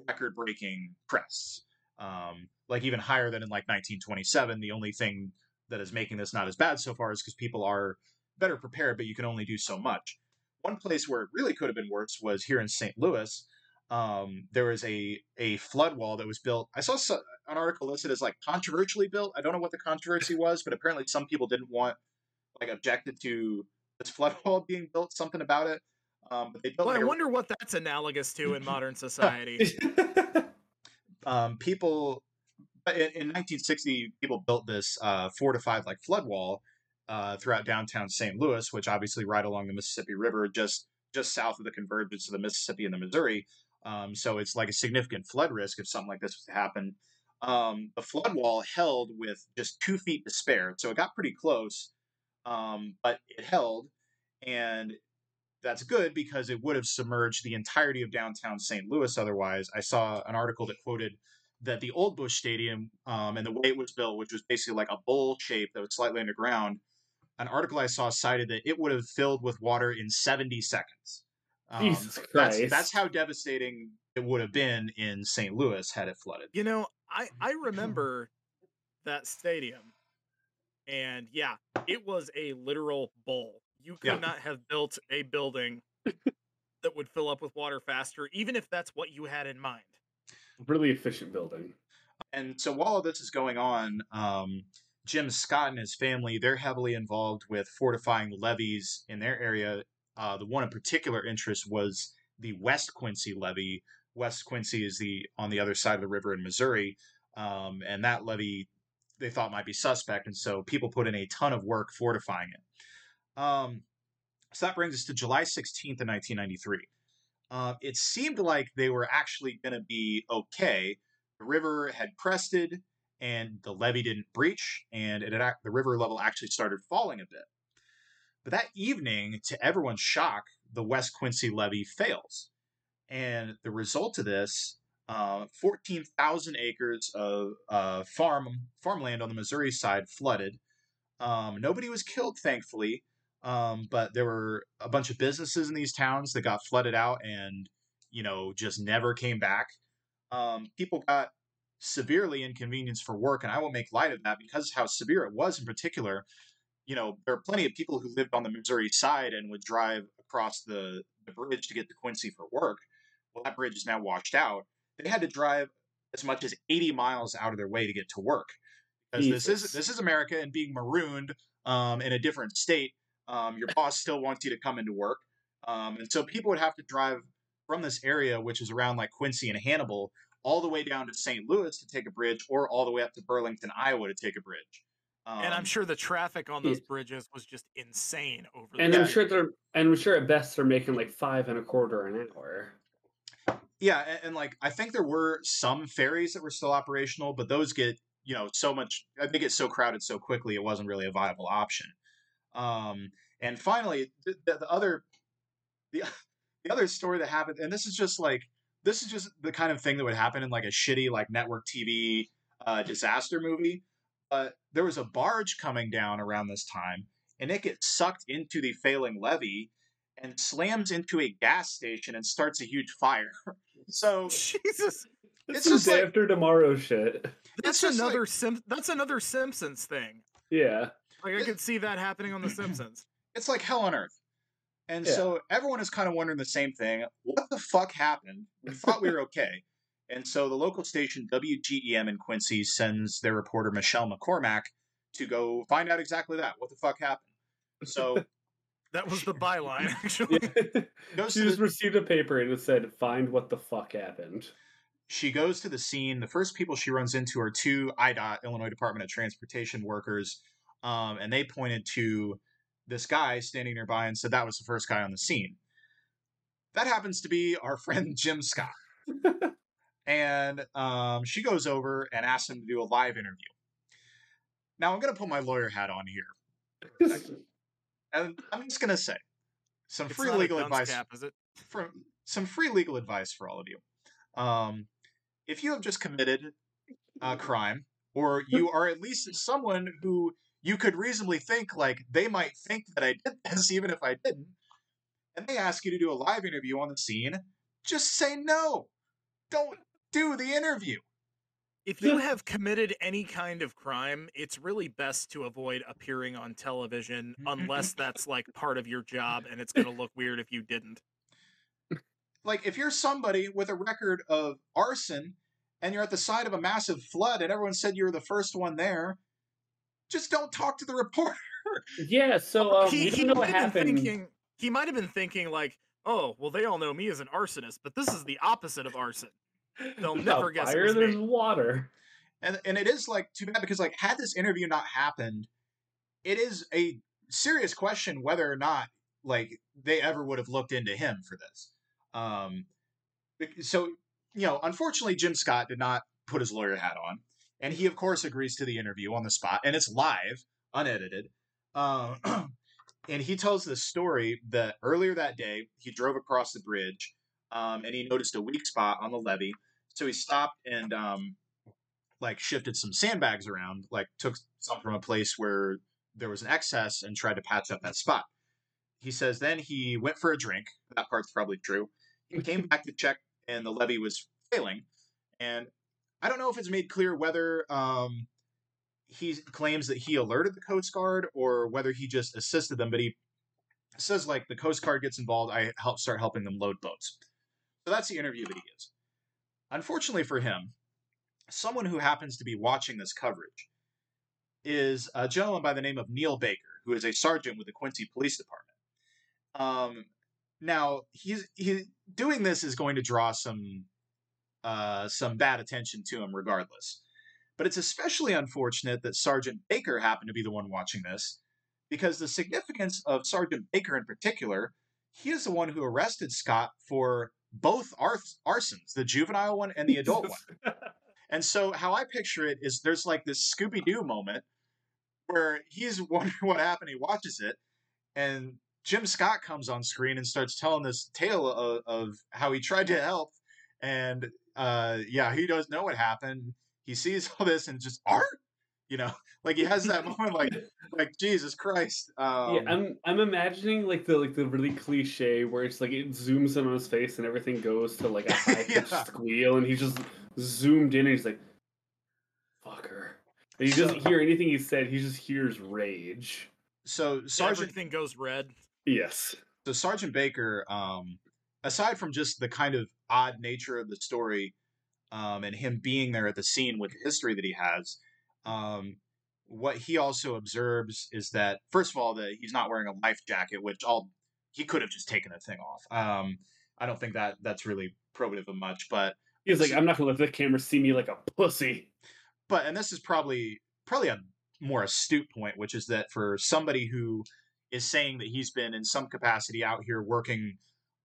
record-breaking crests, um, like even higher than in like 1927. The only thing that is making this not as bad so far is because people are better prepared, but you can only do so much. One place where it really could have been worse was here in St. Louis. Um, there was a a flood wall that was built. I saw so, an article listed as like controversially built. I don't know what the controversy was, but apparently some people didn't want like objected to this flood wall being built. Something about it. Um, but they built Well, I like, a- wonder what that's analogous to in modern society. um, people in, in 1960 people built this uh, fortified like flood wall uh, throughout downtown St. Louis, which obviously right along the Mississippi River, just just south of the convergence of the Mississippi and the Missouri. Um, so it's like a significant flood risk if something like this was to happen. Um, the flood wall held with just two feet to spare, so it got pretty close, um, but it held, and that's good because it would have submerged the entirety of downtown St. Louis otherwise. I saw an article that quoted that the old Busch Stadium um, and the way it was built, which was basically like a bowl shape that was slightly underground, an article I saw cited that it would have filled with water in 70 seconds. Um, Jesus that's, Christ. that's how devastating it would have been in St. Louis had it flooded. You know, I I remember that stadium, and yeah, it was a literal bowl. You could Yeah. not have built a building that would fill up with water faster, even if that's what you had in mind. Really efficient building. and so while this is going on, um, Jim Scott and his family they're heavily involved with fortifying levees in their area. Uh, the one of particular interest was the West Quincy levee. West Quincy is the on the other side of the river in Missouri, um, and that levee they thought might be suspect, and so people put in a ton of work fortifying it. Um, so that brings us to July 16th of 1993. Uh, it seemed like they were actually going to be okay the river had crested and the levee didn't breach and it had, the river level actually started falling a bit But that evening, to everyone's shock, the West Quincy levee fails. And the result of this, uh, 14,000 acres of uh, farm farmland on the Missouri side flooded. Um, nobody was killed, thankfully, um, but there were a bunch of businesses in these towns that got flooded out and, you know, just never came back. Um, people got severely inconvenienced for work, and I will make light of that because how severe it was in particular. You know, there are plenty of people who lived on the Missouri side and would drive across the, the bridge to get to Quincy for work. Well, that bridge is now washed out. They had to drive as much as 80 miles out of their way to get to work. Because this is this is America and being marooned um, in a different state, um, your boss still wants you to come into work. Um, and so people would have to drive from this area, which is around like Quincy and Hannibal, all the way down to St. Louis to take a bridge, or all the way up to Burlington, Iowa to take a bridge. and I'm Um, sure the traffic on those bridges was just insane over And there. I'm sure they're and I'm sure at best they're making like five and a quarter an hour. Yeah, and, and like I think there were some ferries that were still operational, but those get you know so much. They get so crowded so quickly, it wasn't really a viable option. Um, and finally, the, the, the other the the other story that happened, and this is just like this is just the kind of thing that would happen in like a shitty like network TV uh, disaster movie. But there was a barge coming down around this time, and it gets sucked into the failing levee and slams into a gas station and starts a huge fire. So Jesus, It's It's some just day like- after tomorrow shit. that's just like- another Sim- that's another Simpsons thing. Yeah. Like I It- could see that happening on The Simpsons. It's like hell on earth. And Yeah. so everyone is kind of wondering the same thing. What the fuck happened? We thought we were okay. And so the local station WGEM in Quincy sends their reporter Michelle McCormack to go find out exactly that. What the fuck happened? So That was the byline, actually. yeah. she just the, received a paper and it said, "Find what the fuck happened." she goes to the scene. The first people she runs into are two IDOT, Illinois Department of Transportation workers, um, and they pointed to this guy standing nearby and said that was the first guy on the scene. That happens to be our friend Jim Scott. and um, she goes over and asks him to do a live interview. Now I'm going to put my lawyer hat on here, and I'm just going to say some It's free legal advice cap, is it? from some free legal advice for all of you. Um, if you have just committed a crime, or you are at least someone who you could reasonably think like they might think that I did this, even if I didn't, and they ask you to do a live interview on the scene, just say no. Don't do the interview. If you have committed any kind of crime, it's really best to avoid appearing on television unless that's like part of your job and it's going to look weird if you didn't. Like if you're somebody with a record of arson and you're at the side of a massive flood and everyone said you were the first one there, just don't talk to the reporter. yeah. So um, he he don't know what might have been happened. thinking he might have been thinking like, "Oh, well they all know me as an arsonist, but this is the opposite of arson." They'll never not guess fire. There's me. water. and and it is like too bad because like had this interview not happened it is a serious question whether or not like they ever would have looked into him for this um so you know unfortunately jim scott did not put his lawyer hat on and he of course agrees to the interview on the spot and it's live unedited um and he tells the story that earlier that day he drove across the bridge um, and he noticed a weak spot on the levee so he stopped and um, like shifted some sandbags around, like took some from a place where there was an excess and tried to patch up that spot. He says then he went for a drink. That part's probably true. He came back to check, and the levee was failing. And I don't know if it's made clear whether um, he claims that he alerted the Coast Guard or whether he just assisted them. But he says like the Coast Guard gets involved, I help start helping them load boats. So that's the interview that he gives. Unfortunately for him, someone who happens to be watching this coverage is a gentleman by the name of Neil Baker, who is a sergeant with the Quincy Police Department. Um, now he's he doing this is going to draw some uh, some bad attention to him, regardless. But it's especially unfortunate that Sergeant Baker happened to be the one watching this, because the significance of Sergeant Baker in particular, he is the one who arrested Scott for both ars- arsons, the juvenile one and the adult one. And so how I picture it is there's like this Scooby Doo moment where he's wondering what happened. He watches it, and Jim Scott comes on screen and starts telling this tale of, of how he tried to help, and uh, yeah, he doesn't know what happened. He sees all this and just art, you know, like he has that moment, like like Jesus Christ. Um, yeah, I'm I'm imagining like the like the really cliche where it's like it zooms in on his face and everything goes to like a high pitched Yeah. squeal and he's just zoomed in and he's like, "Fucker." And he doesn't hear anything he said. He just hears rage. so Sergeant Everything goes red. Yes. so Sergeant Baker, um, aside from just the kind of odd nature of the story, um, and him being there at the scene with the history that he has, um, what he also observes is that first of all that he's not wearing a life jacket, which all he could have just taken the thing off. Um, I don't think that that's really probative of much, but He's like, "I'm not gonna let the camera see me like a pussy." but and this is probably probably a more astute point, which is that for somebody who is saying that he's been in some capacity out here working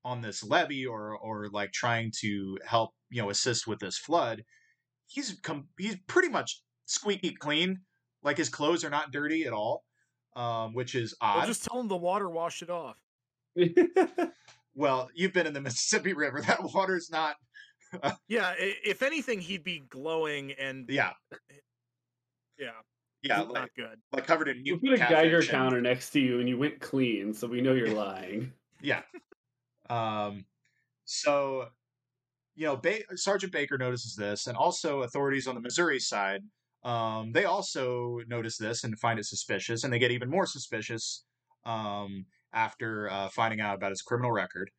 on this levee or or like trying to help you know assist with this flood, he's com- he's pretty much squeaky clean. Like his clothes are not dirty at all, um, which is odd. Well, just tell him the water washed it off. Well, you've been in the Mississippi River. That water's not. Yeah, if anything, he'd be glowing and Yeah, yeah, yeah, not good. like covered in you put a Geiger catfish and- counter next to you and you went clean, so we know you're lying. Yeah. Um, so, you know, ba- Sergeant Baker notices this, and also authorities on the Missouri side, um, they also notice this and find it suspicious, and they get even more suspicious um, after uh, finding out about his criminal record.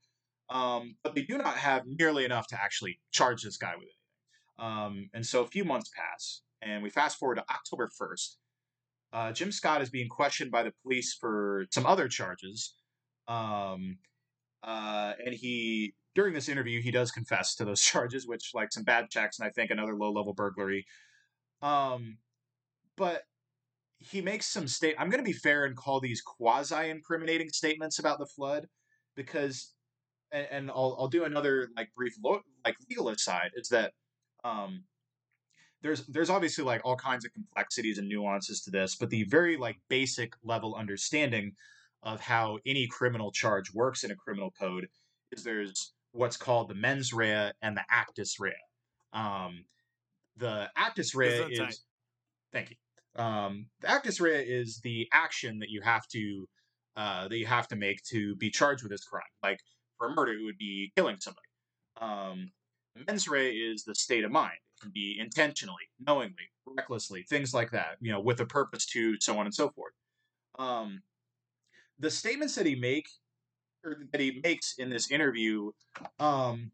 Um, but they do not have nearly enough to actually charge this guy with anything. Um, and so a few months pass, and we fast forward to October 1st. Uh, Jim Scott is being questioned by the police for some other charges. Um, uh, and he, during this interview, he does confess to those charges, which like some bad checks and I think another low level burglary. Um, but he makes some state. I'm going to be fair and call these quasi incriminating statements about the flood because, and, and I'll I'll do another like brief lo- like legal aside is that um there's there's obviously like all kinds of complexities and nuances to this, but the very like basic level understanding of how any criminal charge works in a criminal code is there's what's called the mens rea and the actus rea. Um, the actus rea is thank you. Um, the actus rea is the action that you have to uh, that you have to make to be charged with this crime. Like for murder, it would be killing somebody. Um, the mens rea is the state of mind. It can be intentionally, knowingly, recklessly, things like that. You know, with a purpose to, so on and so forth. Um, the statements that he make or that he makes in this interview, um,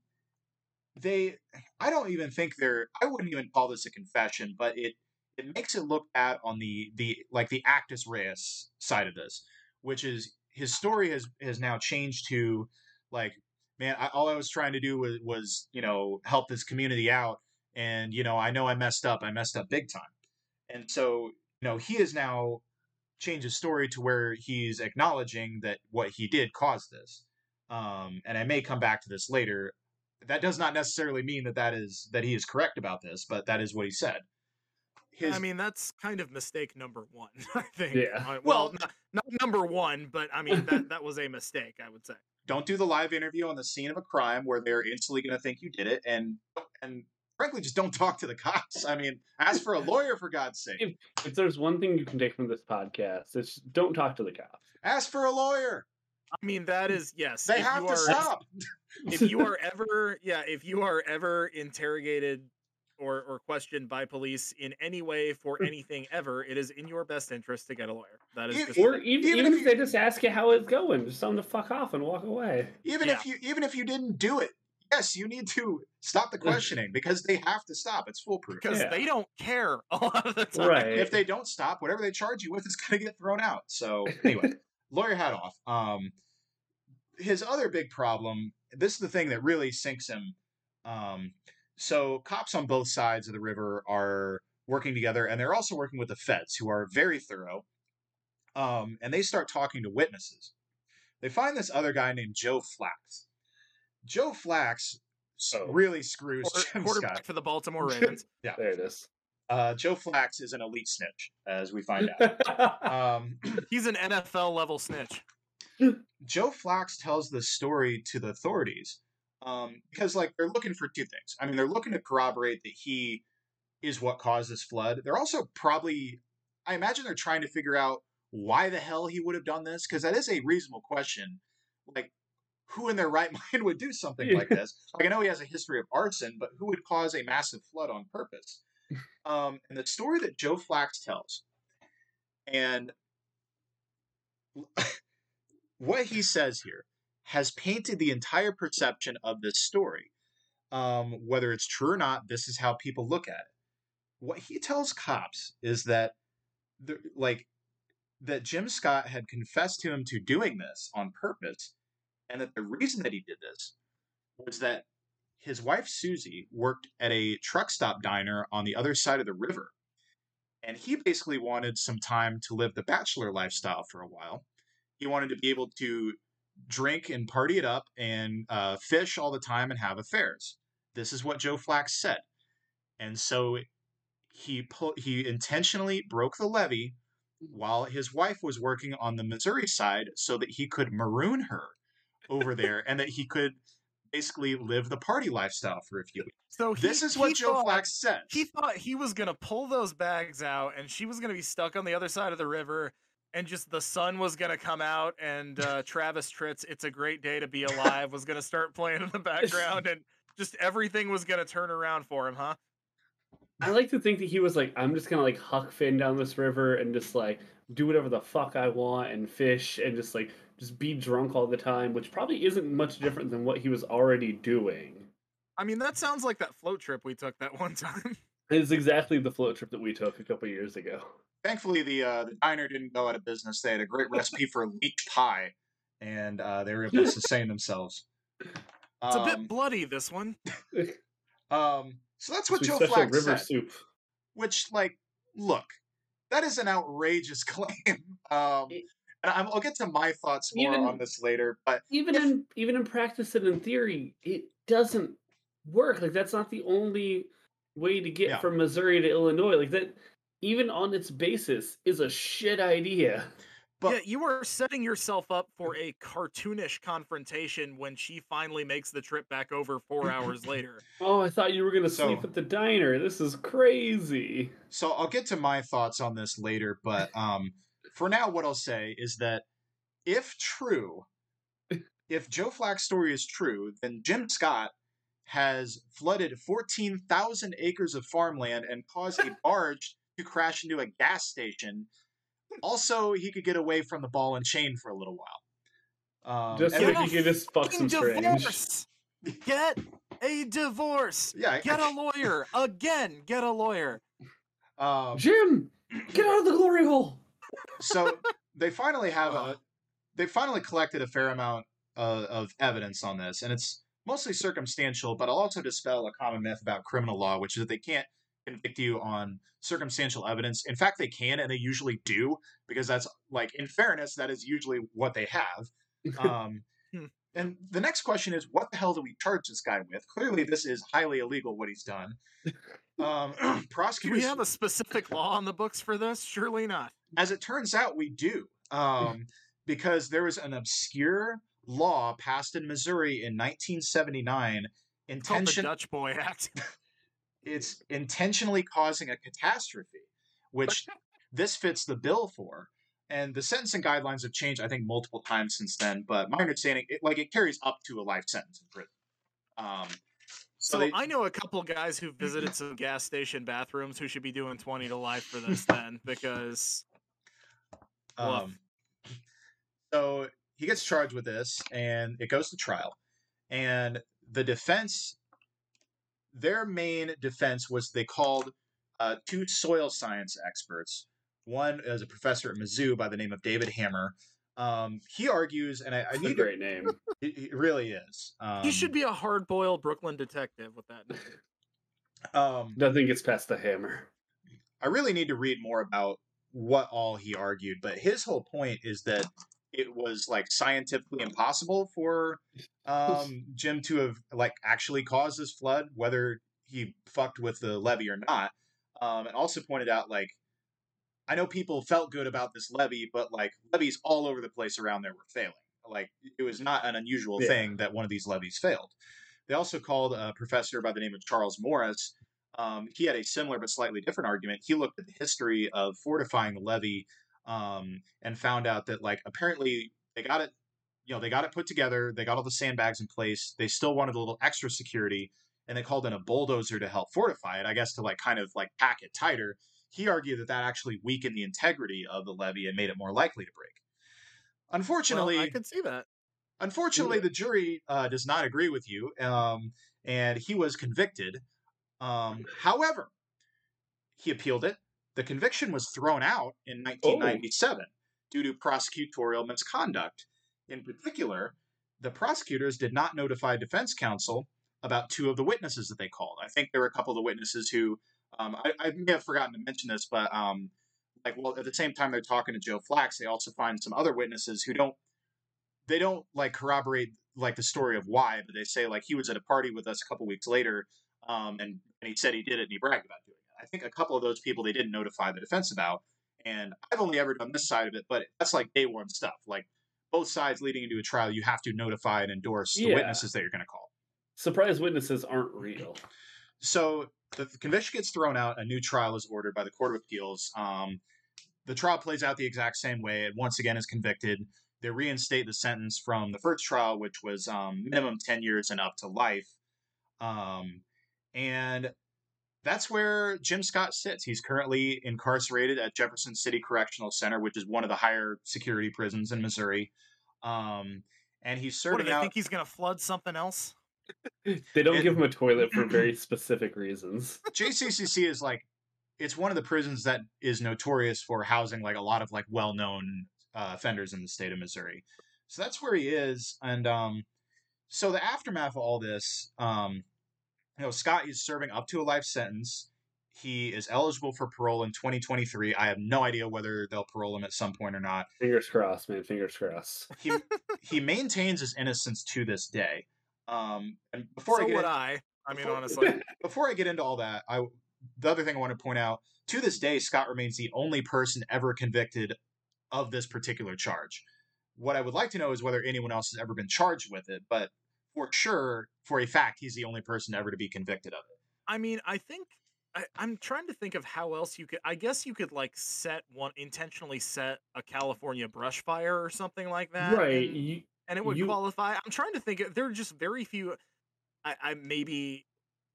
they I don't even think they're I wouldn't even call this a confession, but it it makes it look at on the the like the actus reus side of this, which is his story has has now changed to like man, I, all I was trying to do was was you know help this community out, and you know I know I messed up, I messed up big time, and so you know he is now changed his story to where he's acknowledging that what he did caused this. Um, and I may come back to this later. That does not necessarily mean that that is that he is correct about this, but that is what he said. His, I mean, that's kind of mistake number one. I think. Yeah. Uh, Well- well, not, not number one, but I mean that that was a mistake. I would say. don't do the live interview on the scene of a crime where they're instantly going to think you did it, and and frankly, just don't talk to the cops. I mean, ask for a lawyer for God's sake. If there's one thing you can take from this podcast, it's don't talk to the cops. Ask for a lawyer. I mean, that is yes. They if have you to are, stop. if you are ever yeah if you are ever interrogated or or questioned by police in any way for hmm. anything ever it is in your best interest to get a lawyer that is You- just Or even, Even even, if if they just ask you how it's going, just tell them to fuck off and walk away. Even if you even if you didn't do it, yes, you need to stop the questioning because they have to stop. It's foolproof. because Yeah. they don't care a lot of the time Right. if they don't stop, whatever they charge you with is going to get thrown out. So anyway, lawyer hat off. Um, his other big problem. This is the thing that really sinks him. Um, so cops on both sides of the river are working together, and they're also working with the feds, who are very thorough. Um, and they start talking to witnesses. They find this other guy named Joe Flax. Joe Flax Oh. really screws Quarter- Jim quarterback Scott. for the baltimore ravens yeah, There it is. Uh, Joe Flax is an elite snitch, as we find out. Um, he's an nfl level snitch Joe Flax tells the story to the authorities um, because, like, they're looking for two things. I mean, they're looking to corroborate that he is what caused this flood. They're also probably, I imagine, they're trying to figure out why the hell he would have done this because that is a reasonable question. Like, who in their right mind would do something Yeah. like this? Like, I know he has a history of arson, but who would cause a massive flood on purpose? Um, and the story that Joe Flax tells, and what he says here has painted the entire perception of this story. Um, whether it's true or not, this is how people look at it. What he tells cops is that, the, like, that Jim Scott had confessed to him to doing this on purpose, and that the reason that he did this was that his wife Susie worked at a truck stop diner on the other side of the river, and he basically wanted some time to live the bachelor lifestyle for a while. He wanted to be able to drink and party it up and uh, fish all the time and have affairs. This is what Joe Flax said, and so he he intentionally broke the levee while his wife was working on the Missouri side so that he could maroon her over there and that he could basically live the party lifestyle for a few weeks. So he, This is what Joe thought- Flax says. He thought he was gonna pull those bags out, and she was gonna be stuck on the other side of the river, and just the sun was gonna come out, and uh, Travis Tritt's "It's a Great Day to Be Alive" was gonna start playing in the background, and just everything was gonna turn around for him, huh? I like to think that he was like, I'm just gonna like Huck Finn down this river and just like do whatever the fuck I want and fish and just like just be drunk all the time, which probably isn't much different than what he was already doing. I mean, that sounds like that float trip we took that one time. It's exactly the float trip that we took a couple years ago. Thankfully, the uh, the diner didn't go out of business. They had a great recipe for leech pie, and uh, they were able to sustain themselves. It's a Um, bit bloody, this one. um, so that's what Sweet Joe special Flax river said. soup. Which, like, look, that is an outrageous claim. Um, It- and I'm, I'll get to my thoughts more Even- on this later. But Even If- in even in practice and in theory, it doesn't work. Like that's not the only way to get Yeah. from Missouri to Illinois. Like that even on its basis is a shit idea. but yeah, you are setting yourself up for a cartoonish confrontation when she finally makes the trip back over four hours later. Oh, I thought you were gonna sleep So- at the diner. This is crazy. So I'll get to my thoughts on this later, but um, for now, what I'll say is that if true, if Joe Flax's story is true, then Jim Scott has flooded 14,000 acres of farmland and caused a barge to crash into a gas station. Also, he could get away from the ball and chain for a little while. Um, Just so Get that a you can just fuck some Fucking strange. divorce! Get a divorce! yeah, Get a lawyer! Again, get a lawyer! um, Jim, get out of the glory hole. So they finally have a they finally collected a fair amount uh, of evidence on this and it's mostly circumstantial but i'll also dispel a common myth about criminal law which is that they can't convict you on circumstantial evidence in fact they can and they usually do because that's like in fairness that is usually what they have um, Hmm. and the next question is what the hell do we charge this guy with clearly this is highly illegal what he's done um, Do we have a specific law on the books for this? Surely not. As it turns out, we do. Um, because there was an obscure law passed in Missouri in 1979 Called the intention Dutch Boy Act. it's intentionally causing a catastrophe, which this fits the bill for. And the sentencing guidelines have changed, I think, multiple times since then. But my understanding, it, like, it carries up to a life sentence in prison. Um, So they- I know a couple guys who visited some gas station bathrooms who should be doing 20 to life for this then because. Um, so he gets charged with this, and it goes to trial. And the defense, their main defense was they called uh, two soil science experts. One is a professor at Mizzou by the name of David Hammer. Um, he argues, and I, I That's a need to, great name. it, it really is. Um, he should be a hard-boiled Brooklyn detective with that. name. Um, Nothing gets past the hammer. I really need to read more about what all he argued, but his whole point is that it was like scientifically impossible for um, Jim to have like actually caused this flood, whether he fucked with the levee or not. Um, and also pointed out like I know people felt good about this levee, but like levees all over the place around there were failing. like it was not an unusual Yeah. thing that one of these levees failed. They also called a professor by the name of Charles Morris. Um, he had a similar but slightly different argument. He looked at the history of fortifying the levee um, and found out that like apparently they got it, you know, they got it put together. They got all the sandbags in place. They still wanted a little extra security, and they called in a bulldozer to help fortify it. I guess to like kind of like pack it tighter. He argued that that actually weakened the integrity of the levee and made it more likely to break. Unfortunately, well, I can see that. Unfortunately, the jury uh, does not agree with you, um, and he was convicted. Um, however, he appealed it. The conviction was thrown out in 1997 due to prosecutorial misconduct. In particular, the prosecutors did not notify defense counsel about two of the witnesses that they called. I think there were a couple of the witnesses who um, I, I may have forgotten to mention this, but um, like, well, at the same time they're talking to Joe Flax, they also find some other witnesses who don't they don't like corroborate like the story of why, but they say like he was at a party with us a couple weeks later, um, and and he said he did it and he bragged about doing it. I think a couple of those people they didn't notify the defense about, and I've only ever done this side of it, but that's like day one stuff. Like both sides leading into a trial, you have to notify and endorse the Yeah. witnesses that you're going to call. Surprise witnesses aren't real. So the, conviction gets thrown out. A new trial is ordered by the Court of Appeals. Um, the trial plays out the exact same way. It once again is convicted. They reinstate the sentence from the first trial, which was um, minimum 10 years and up to life. Um, and that's where Jim Scott sits. He's currently incarcerated at Jefferson City Correctional Center, which is one of the higher security prisons in Missouri. Um, and he's What do serving they out. think he's gonna flood something else? They don't It- give him a toilet for very specific reasons. JCCC is like it's one of the prisons that is notorious for housing like a lot of like well-known uh, offenders in the state of Missouri. So that's where he is, and um, so the aftermath of all this, um, you know, Scott is serving up to a life sentence. He is eligible for parole in 2023. I have no idea whether they'll parole him at some point or not. Fingers crossed, man. Fingers crossed. He he maintains his innocence to this day. Um, and before so I get would in- I. I mean, before- honestly, before I get into all that, I the other thing I want to point out to this day, Scott remains the only person ever convicted of this particular charge. What I would like to know is whether anyone else has ever been charged with it, but for sure, for a fact, he's the only person ever to be convicted of it. I mean, I think I, I'm trying to think of how else you could. I guess you could like set one intentionally set a California brush fire or something like that, right. And, You, and it would you- qualify. I'm trying to think. of- There are just very few. I, I maybe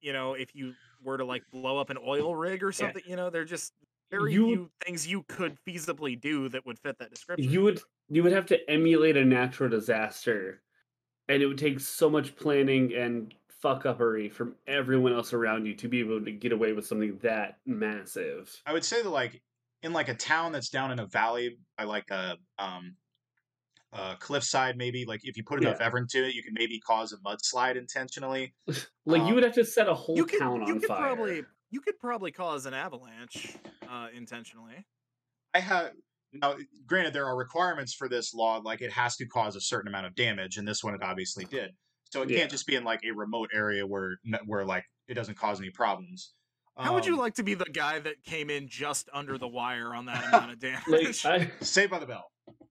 you know if you were to like blow up an oil rig or something, you know, they're just very You- few things you could feasibly do that would fit that description. you would you would have to emulate a natural disaster, and it would take so much planning and fuck uppery from everyone else around you to be able to get away with something that massive. I would say that like in like a town that's down in a valley by like a um a cliffside maybe like if you put enough Yeah. effort into it you can maybe cause a mudslide intentionally Like Um, you would have to set a whole you could town you on could fire. probably you could probably cause an avalanche uh, intentionally. I have now. Granted, there are requirements for this law, like it has to cause a certain amount of damage, and this one it obviously did. So it Yeah. can't just be in like a remote area where where like it doesn't cause any problems. How would you Um, like to be the guy that came in just under the wire on that amount of damage? Like I, Saved by the Bell.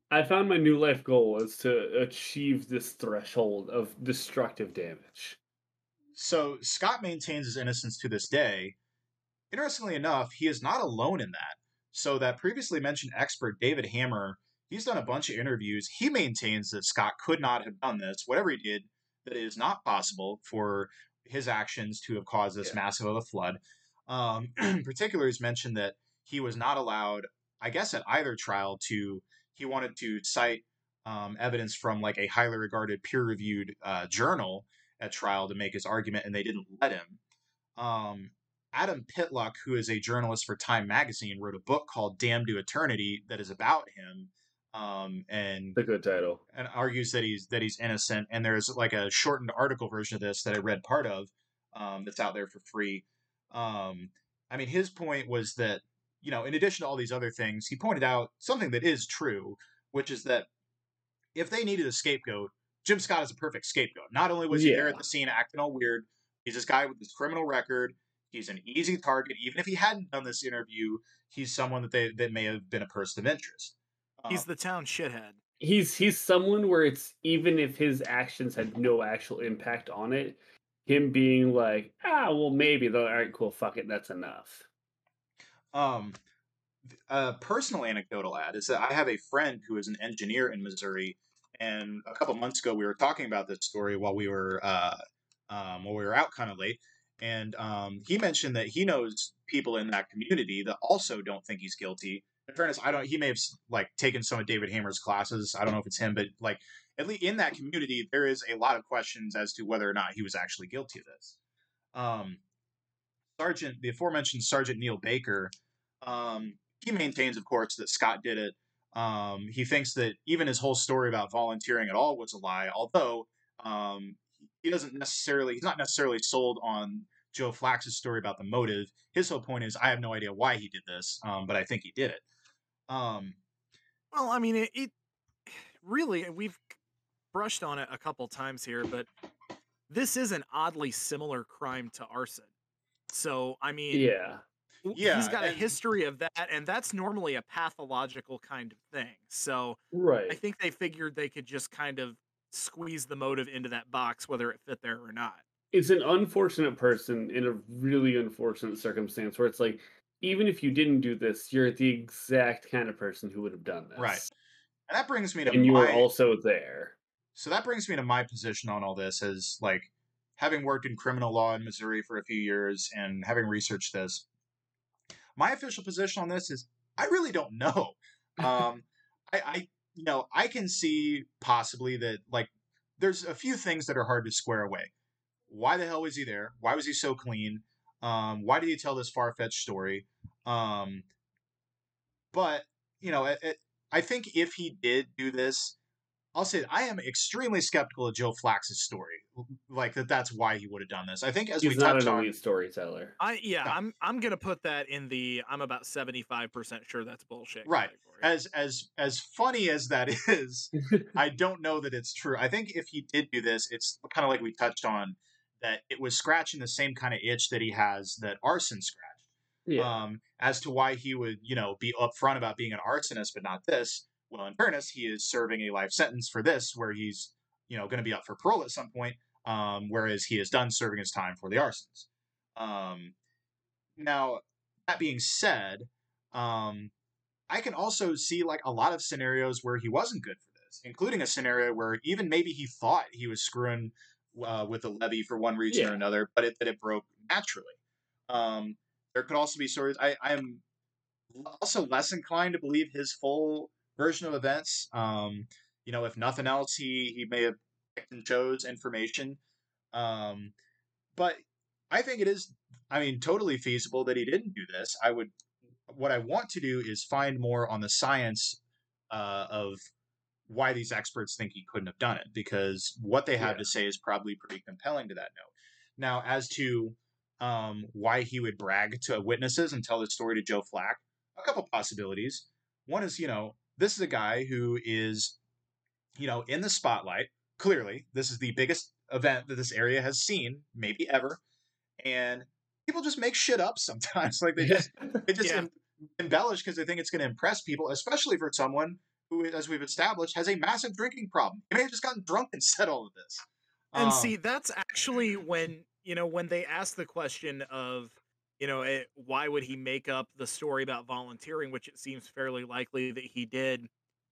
I found my new life goal is to achieve this threshold of destructive damage. So Scott maintains his innocence to this day. Interestingly enough, he is not alone in that. So that previously mentioned expert David Hammer, he's done a bunch of interviews. He maintains that Scott could not have done this, whatever he did, that it is not possible for his actions to have caused this Yeah. massive of a flood. Um, in particular, he's mentioned that he was not allowed, I guess, at either trial to. He wanted to cite um, evidence from like a highly regarded peer-reviewed uh, journal at trial to make his argument, and they didn't let him. Um, Adam Pitluk, who is a journalist for Time Magazine, wrote a book called "Damned to Eternity" that is about him, um, and The good title. and argues that he's that he's innocent. And there's like a shortened article version of this that I read part of um, that's out there for free. Um, I mean, his point was that you know, in addition to all these other things, he pointed out something that is true, which is that if they needed a scapegoat, Jim Scott is a perfect scapegoat. Not only was he there at the scene acting all weird, he's this guy with this criminal record. He's an easy target. Even if he hadn't done this interview, he's someone that they that may have been a person of interest. He's Um, the town shithead. he's he's someone where it's even if his actions had no actual impact on it, him being like, ah, well, maybe. Though, all right, cool, fuck it, that's enough. Um, a personal anecdotal ad is that I have a friend who is an engineer in Missouri, and a couple months ago we were talking about this story while we were uh, um, while we were out kind of late, and um, he mentioned that he knows people in that community that also don't think he's guilty. In fairness, I don't. He may have like taken some of David Hammer's classes. I don't know if it's him, but like at least in that community, there is a lot of questions as to whether or not he was actually guilty of this. Um, Sergeant, the aforementioned Sergeant Neil Baker, um, he maintains, of course, that Scott did it. Um, he thinks that even his whole story about volunteering at all was a lie, although um, he doesn't necessarily, he's not necessarily sold on Joe Flax's story about the motive. His whole point is, I have no idea why he did this, um, but I think he did it. Um, well, I mean, it, it really, we've brushed on it a couple times here, but this is an oddly similar crime to arson. So, I mean, yeah, yeah, he's got and... a history of that, and that's normally a pathological kind of thing. So, right, I think they figured they could just kind of squeeze the motive into that box, whether it fit there or not. It's an unfortunate person in a really unfortunate circumstance where it's like, even if you didn't do this, you're the exact kind of person who would have done this. Right. And that brings me to and you my... were also there. So that brings me to my position on all this as like having worked in criminal law in Missouri for a few years and having researched this. My official position on this is I really don't know. Um, I, I, you know, I can see possibly that like there's a few things that are hard to square away. Why the hell was he there? Why was he so clean? Um, why did he tell this far fetched story? Um, but you know, it, it, I think if he did do this, I'll say I am extremely skeptical of Joe Flax's story. Like that that's why he would have done this. I think as He's we not touched an on storyteller. I yeah, no. I'm I'm gonna put that in the I'm about 75% sure that's bullshit. Right. Category. As as as funny as that is, I don't know that it's true. I think if he did do this, it's kind of like we touched on that it was scratching the same kind of itch that he has that arson scratched. Yeah. Um, as to why he would, you know, be upfront about being an arsonist, but not this well, in fairness, he is serving a life sentence for this, where he's you know going to be up for parole at some point, um, whereas he is done serving his time for the arsons. Um, now, that being said, um, I can also see like a lot of scenarios where he wasn't good for this, including a scenario where even maybe he thought he was screwing uh, with the levee for one reason yeah. or another, but it, that it broke naturally. Um, there could also be stories. I, I am also less inclined to believe his full version of events. Um, you know, if nothing else, he he may have picked and chose information. Um, but I think it is, I mean, totally feasible that he didn't do this. I would, what I want to do is find more on the science uh, of why these experts think he couldn't have done it, because what they have yeah. to say is probably pretty compelling to that note. Now, as to um, why he would brag to witnesses and tell the story to Joe Flack, a couple possibilities. One is, you know, this is a guy who is, you know, in the spotlight. Clearly, this is the biggest event that this area has seen, maybe ever. And people just make shit up sometimes. like they just they just yeah. embellish because they think it's going to impress people, especially for someone who, as we've established, has a massive drinking problem. He may have just gotten drunk and said all of this. And um, see, that's actually when you know when they ask the question of you know, it, why would he make up the story about volunteering, which it seems fairly likely that he did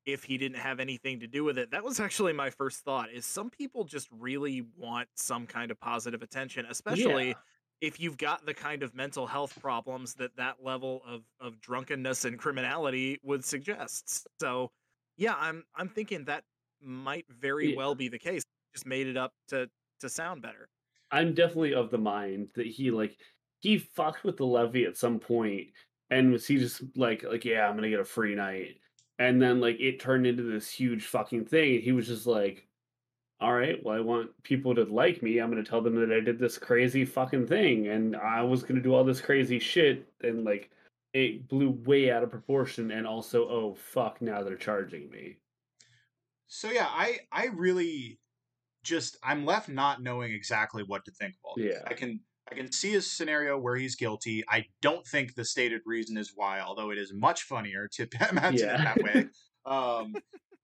if he didn't have anything to do with it? That was actually my first thought is some people just really want some kind of positive attention, especially yeah. if you've got the kind of mental health problems that that level of, of drunkenness and criminality would suggest. So, yeah, I'm I'm thinking that might very yeah. well be the case. Just made it up to to sound better. I'm definitely of the mind that he like he fucked with the levee at some point and was he just like like yeah i'm gonna get a free night. And then like it turned into this huge fucking thing and he was just like all right well i want people to like me. I'm gonna tell them that i did this crazy fucking thing and i was gonna do all this crazy shit and like it blew way out of proportion and also oh fuck now they're charging me. So yeah i i really just i'm left not knowing exactly what to think of all this. yeah. I can I can see a scenario where he's guilty. I don't think the stated reason is why, although it is much funnier to imagine yeah. it that way. Um,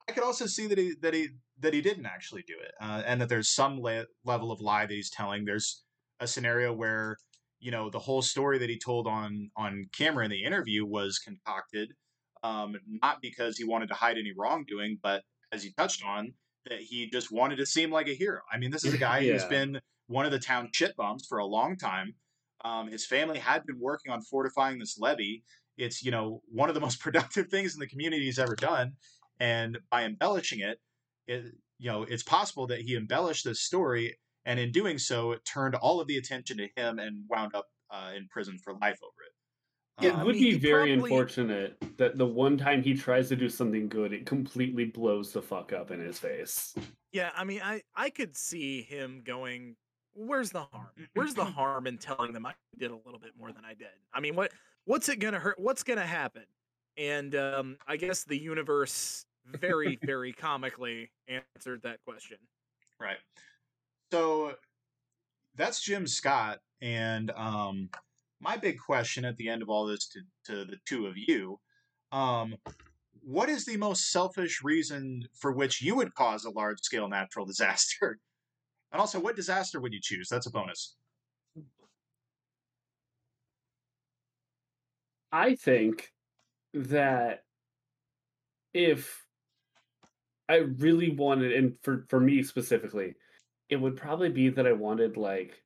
I could also see that he that he that he didn't actually do it, uh, and that there's some le- level of lie that he's telling. There's a scenario where you know the whole story that he told on on camera in the interview was concocted, um, not because he wanted to hide any wrongdoing, but as you touched on, that he just wanted to seem like a hero. I mean, this is a guy yeah. who's been one of the town shit bums for a long time. Um, his family had been working on fortifying this levee. It's you know one of the most productive things in the community he's ever done, and by embellishing it, it you know it's possible that he embellished this story, and in doing so, it turned all of the attention to him and wound up uh, in prison for life over it. It um, would be very probably... unfortunate that the one time he tries to do something good, it completely blows the fuck up in his face. Yeah, I mean, I I could see him going, "Where's the harm? Where's the harm in telling them I did a little bit more than I did? I mean, what what's it gonna hurt? What's gonna happen?" And um, I guess the universe very very comically answered that question. Right. So that's Jim Scott, and um, my big question at the end of all this to, to the two of you um, what is the most selfish reason for which you would cause a large scale natural disaster and also what disaster would you choose that's a bonus i think that if i really wanted and for for me specifically it would probably be that i wanted like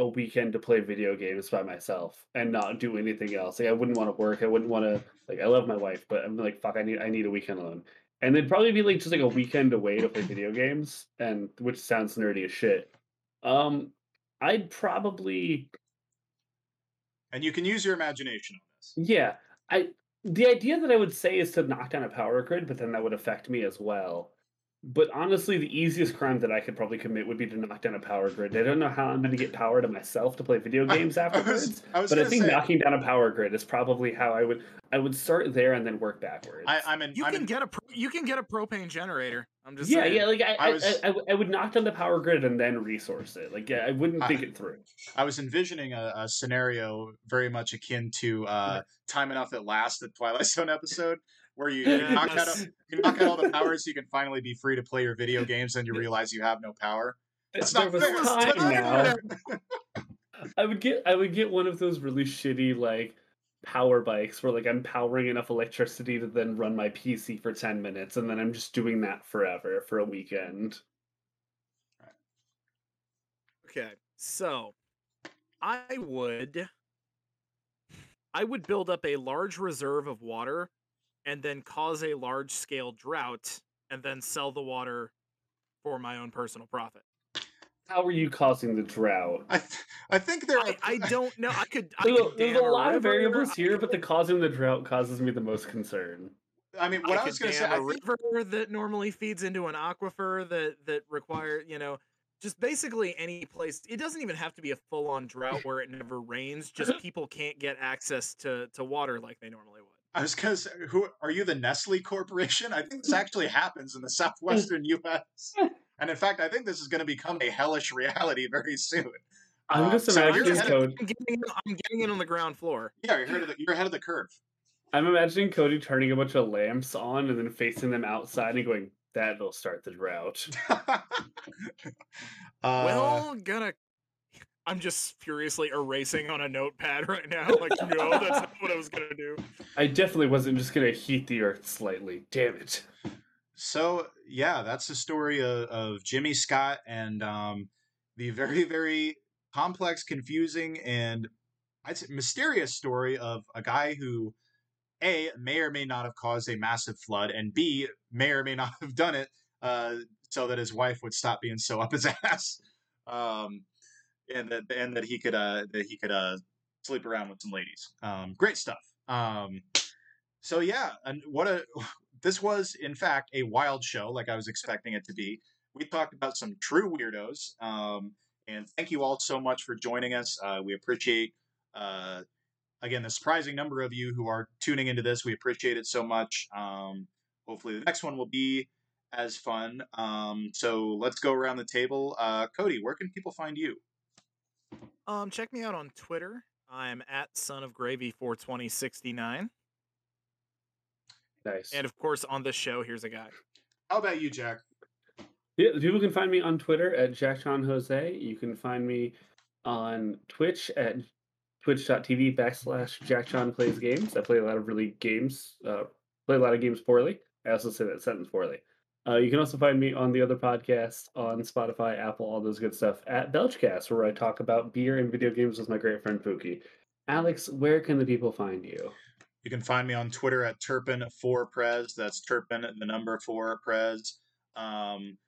a weekend to play video games by myself and not do anything else. Like I wouldn't want to work. I wouldn't want to like I love my wife, but I'm like fuck. I need I need a weekend alone. And it'd probably be like just like a weekend away to play video games, and which sounds nerdy as shit. Um, I'd probably. And you can use your imagination on this. Yeah, I. The idea that I would say is to knock down a power grid, but then that would affect me as well. But honestly, the easiest crime that I could probably commit would be to knock down a power grid. I don't know how I'm going to get power to myself to play video games I, afterwards. I was, I was but I think say, knocking down a power grid is probably how I would. I would start there and then work backwards. I, am in. You I'm can in, get a you can get a propane generator. I'm just yeah saying. yeah like I I, was, I, I, would knock down the power grid and then resource it. Like yeah, I wouldn't think it through. I was envisioning a, a scenario very much akin to uh, "Time Enough at Last," the Twilight Zone episode where you, you knock out you knock out all the power so you can finally be free to play your video games, and you realize you have no power. It's not fair. Time now. I would get I would get one of those really shitty like power bikes where like I'm powering enough electricity to then run my PC for 10 minutes and then I'm just doing that forever for a weekend. Okay. So, I would I would build up a large reserve of water and then cause a large scale drought and then sell the water for my own personal profit. How are you causing the drought? I, th- I think there. I, I, don't know. I could. I there's, could there's a lot of variables here, but the causing the drought causes me the most concern. I mean, what I, I was going to say, a think... river that normally feeds into an aquifer that that require you know just basically any place. It doesn't even have to be a full on drought where it never rains. Just people can't get access to to water like they normally would. I was because who are you? The Nestle Corporation? I think this actually happens in the southwestern U.S. And in fact, I think this is going to become a hellish reality very soon. I'm uh, just imagining so Cody. I'm getting, I'm getting it on the ground floor. Yeah, you're ahead of the, you're ahead of the curve. I'm imagining Cody turning a bunch of lamps on and then facing them outside and going, "That'll start the drought." uh, well, gonna I'm just furiously erasing on a notepad right now. Like, no, that's not what I was gonna do. I definitely wasn't just gonna heat the earth slightly. Damn it. So yeah, that's the story of, of Jimmy Scott and um, the very, very complex, confusing, and I'd say mysterious story of a guy who a may or may not have caused a massive flood, and b may or may not have done it uh, so that his wife would stop being so up his ass. Um, and that and that he could uh that he could uh sleep around with some ladies. Um, great stuff. Um, so yeah, and what a this was in fact a wild show, like I was expecting it to be. We talked about some true weirdos, um, and thank you all so much for joining us. Uh, we appreciate uh, again the surprising number of you who are tuning into this. We appreciate it so much. Um, hopefully, the next one will be as fun. Um, so let's go around the table. Uh, Cody, where can people find you? Um, check me out on Twitter. I'm at son of gravy 42069. Nice. And of course, on this show, here's a guy. How about you, Jack? Yeah, people can find me on Twitter at Jack John Jose. You can find me on Twitch at twitch.tv backslash Jack John plays games. I play a lot of really games, uh, play a lot of games poorly. I also say that sentence poorly. Uh, you can also find me on the other podcasts on Spotify, Apple, all those good stuff at Belchcast, where I talk about beer and video games with my great friend Pookie. Alex, where can the people find you? You can find me on Twitter at Turpin4Prez. That's Turpin, the number four Prez. Um,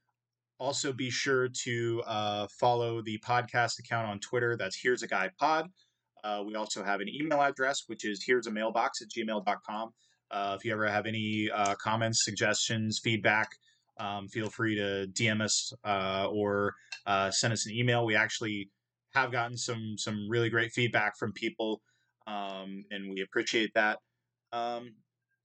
also, be sure to uh, follow the podcast account on Twitter. That's Here's a Guy Pod. Uh, we also have an email address, which is here's a mailbox at gmail.com. Uh, if you ever have any uh, comments, suggestions, feedback, um, feel free to DM us uh, or uh, send us an email. We actually have gotten some some really great feedback from people, um, and we appreciate that. Um,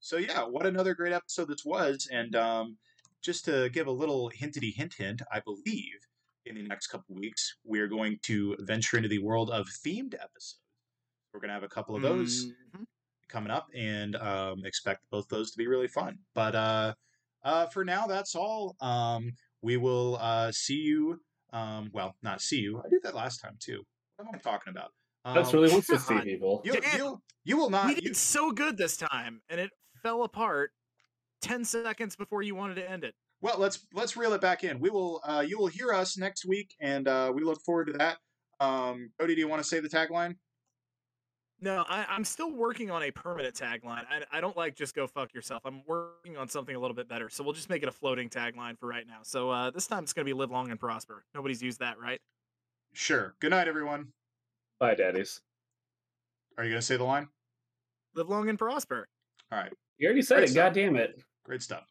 so yeah, what another great episode this was, and um, just to give a little hintity hint hint, I believe in the next couple weeks we are going to venture into the world of themed episodes. We're going to have a couple of those Mhm. coming up and um, expect both those to be really fun. But uh, uh, for now, that's all. Um, we will uh, see you. Um, well, not see you. I did that last time too. What am I talking about? That's Um, really wants to see people. you, Damn. you, you will We not. did You, so good this time, and it fell apart ten seconds before you wanted to end it. well, let's let's reel it back in. We will. Uh, you will hear us next week, and uh, we look forward to that. Um, Cody, do you want to say the tagline? No, I, I'm still working on a permanent tagline. I, I don't like just go fuck yourself. I'm working on something a little bit better. So we'll just make it a floating tagline for right now. So uh, this time it's going to be live long and prosper. Nobody's used that, right? Sure. Good night, everyone. Bye, daddies. Are you going to say the line? Live long and prosper. All right. You already said Great it. stuff. God damn it. Great stuff.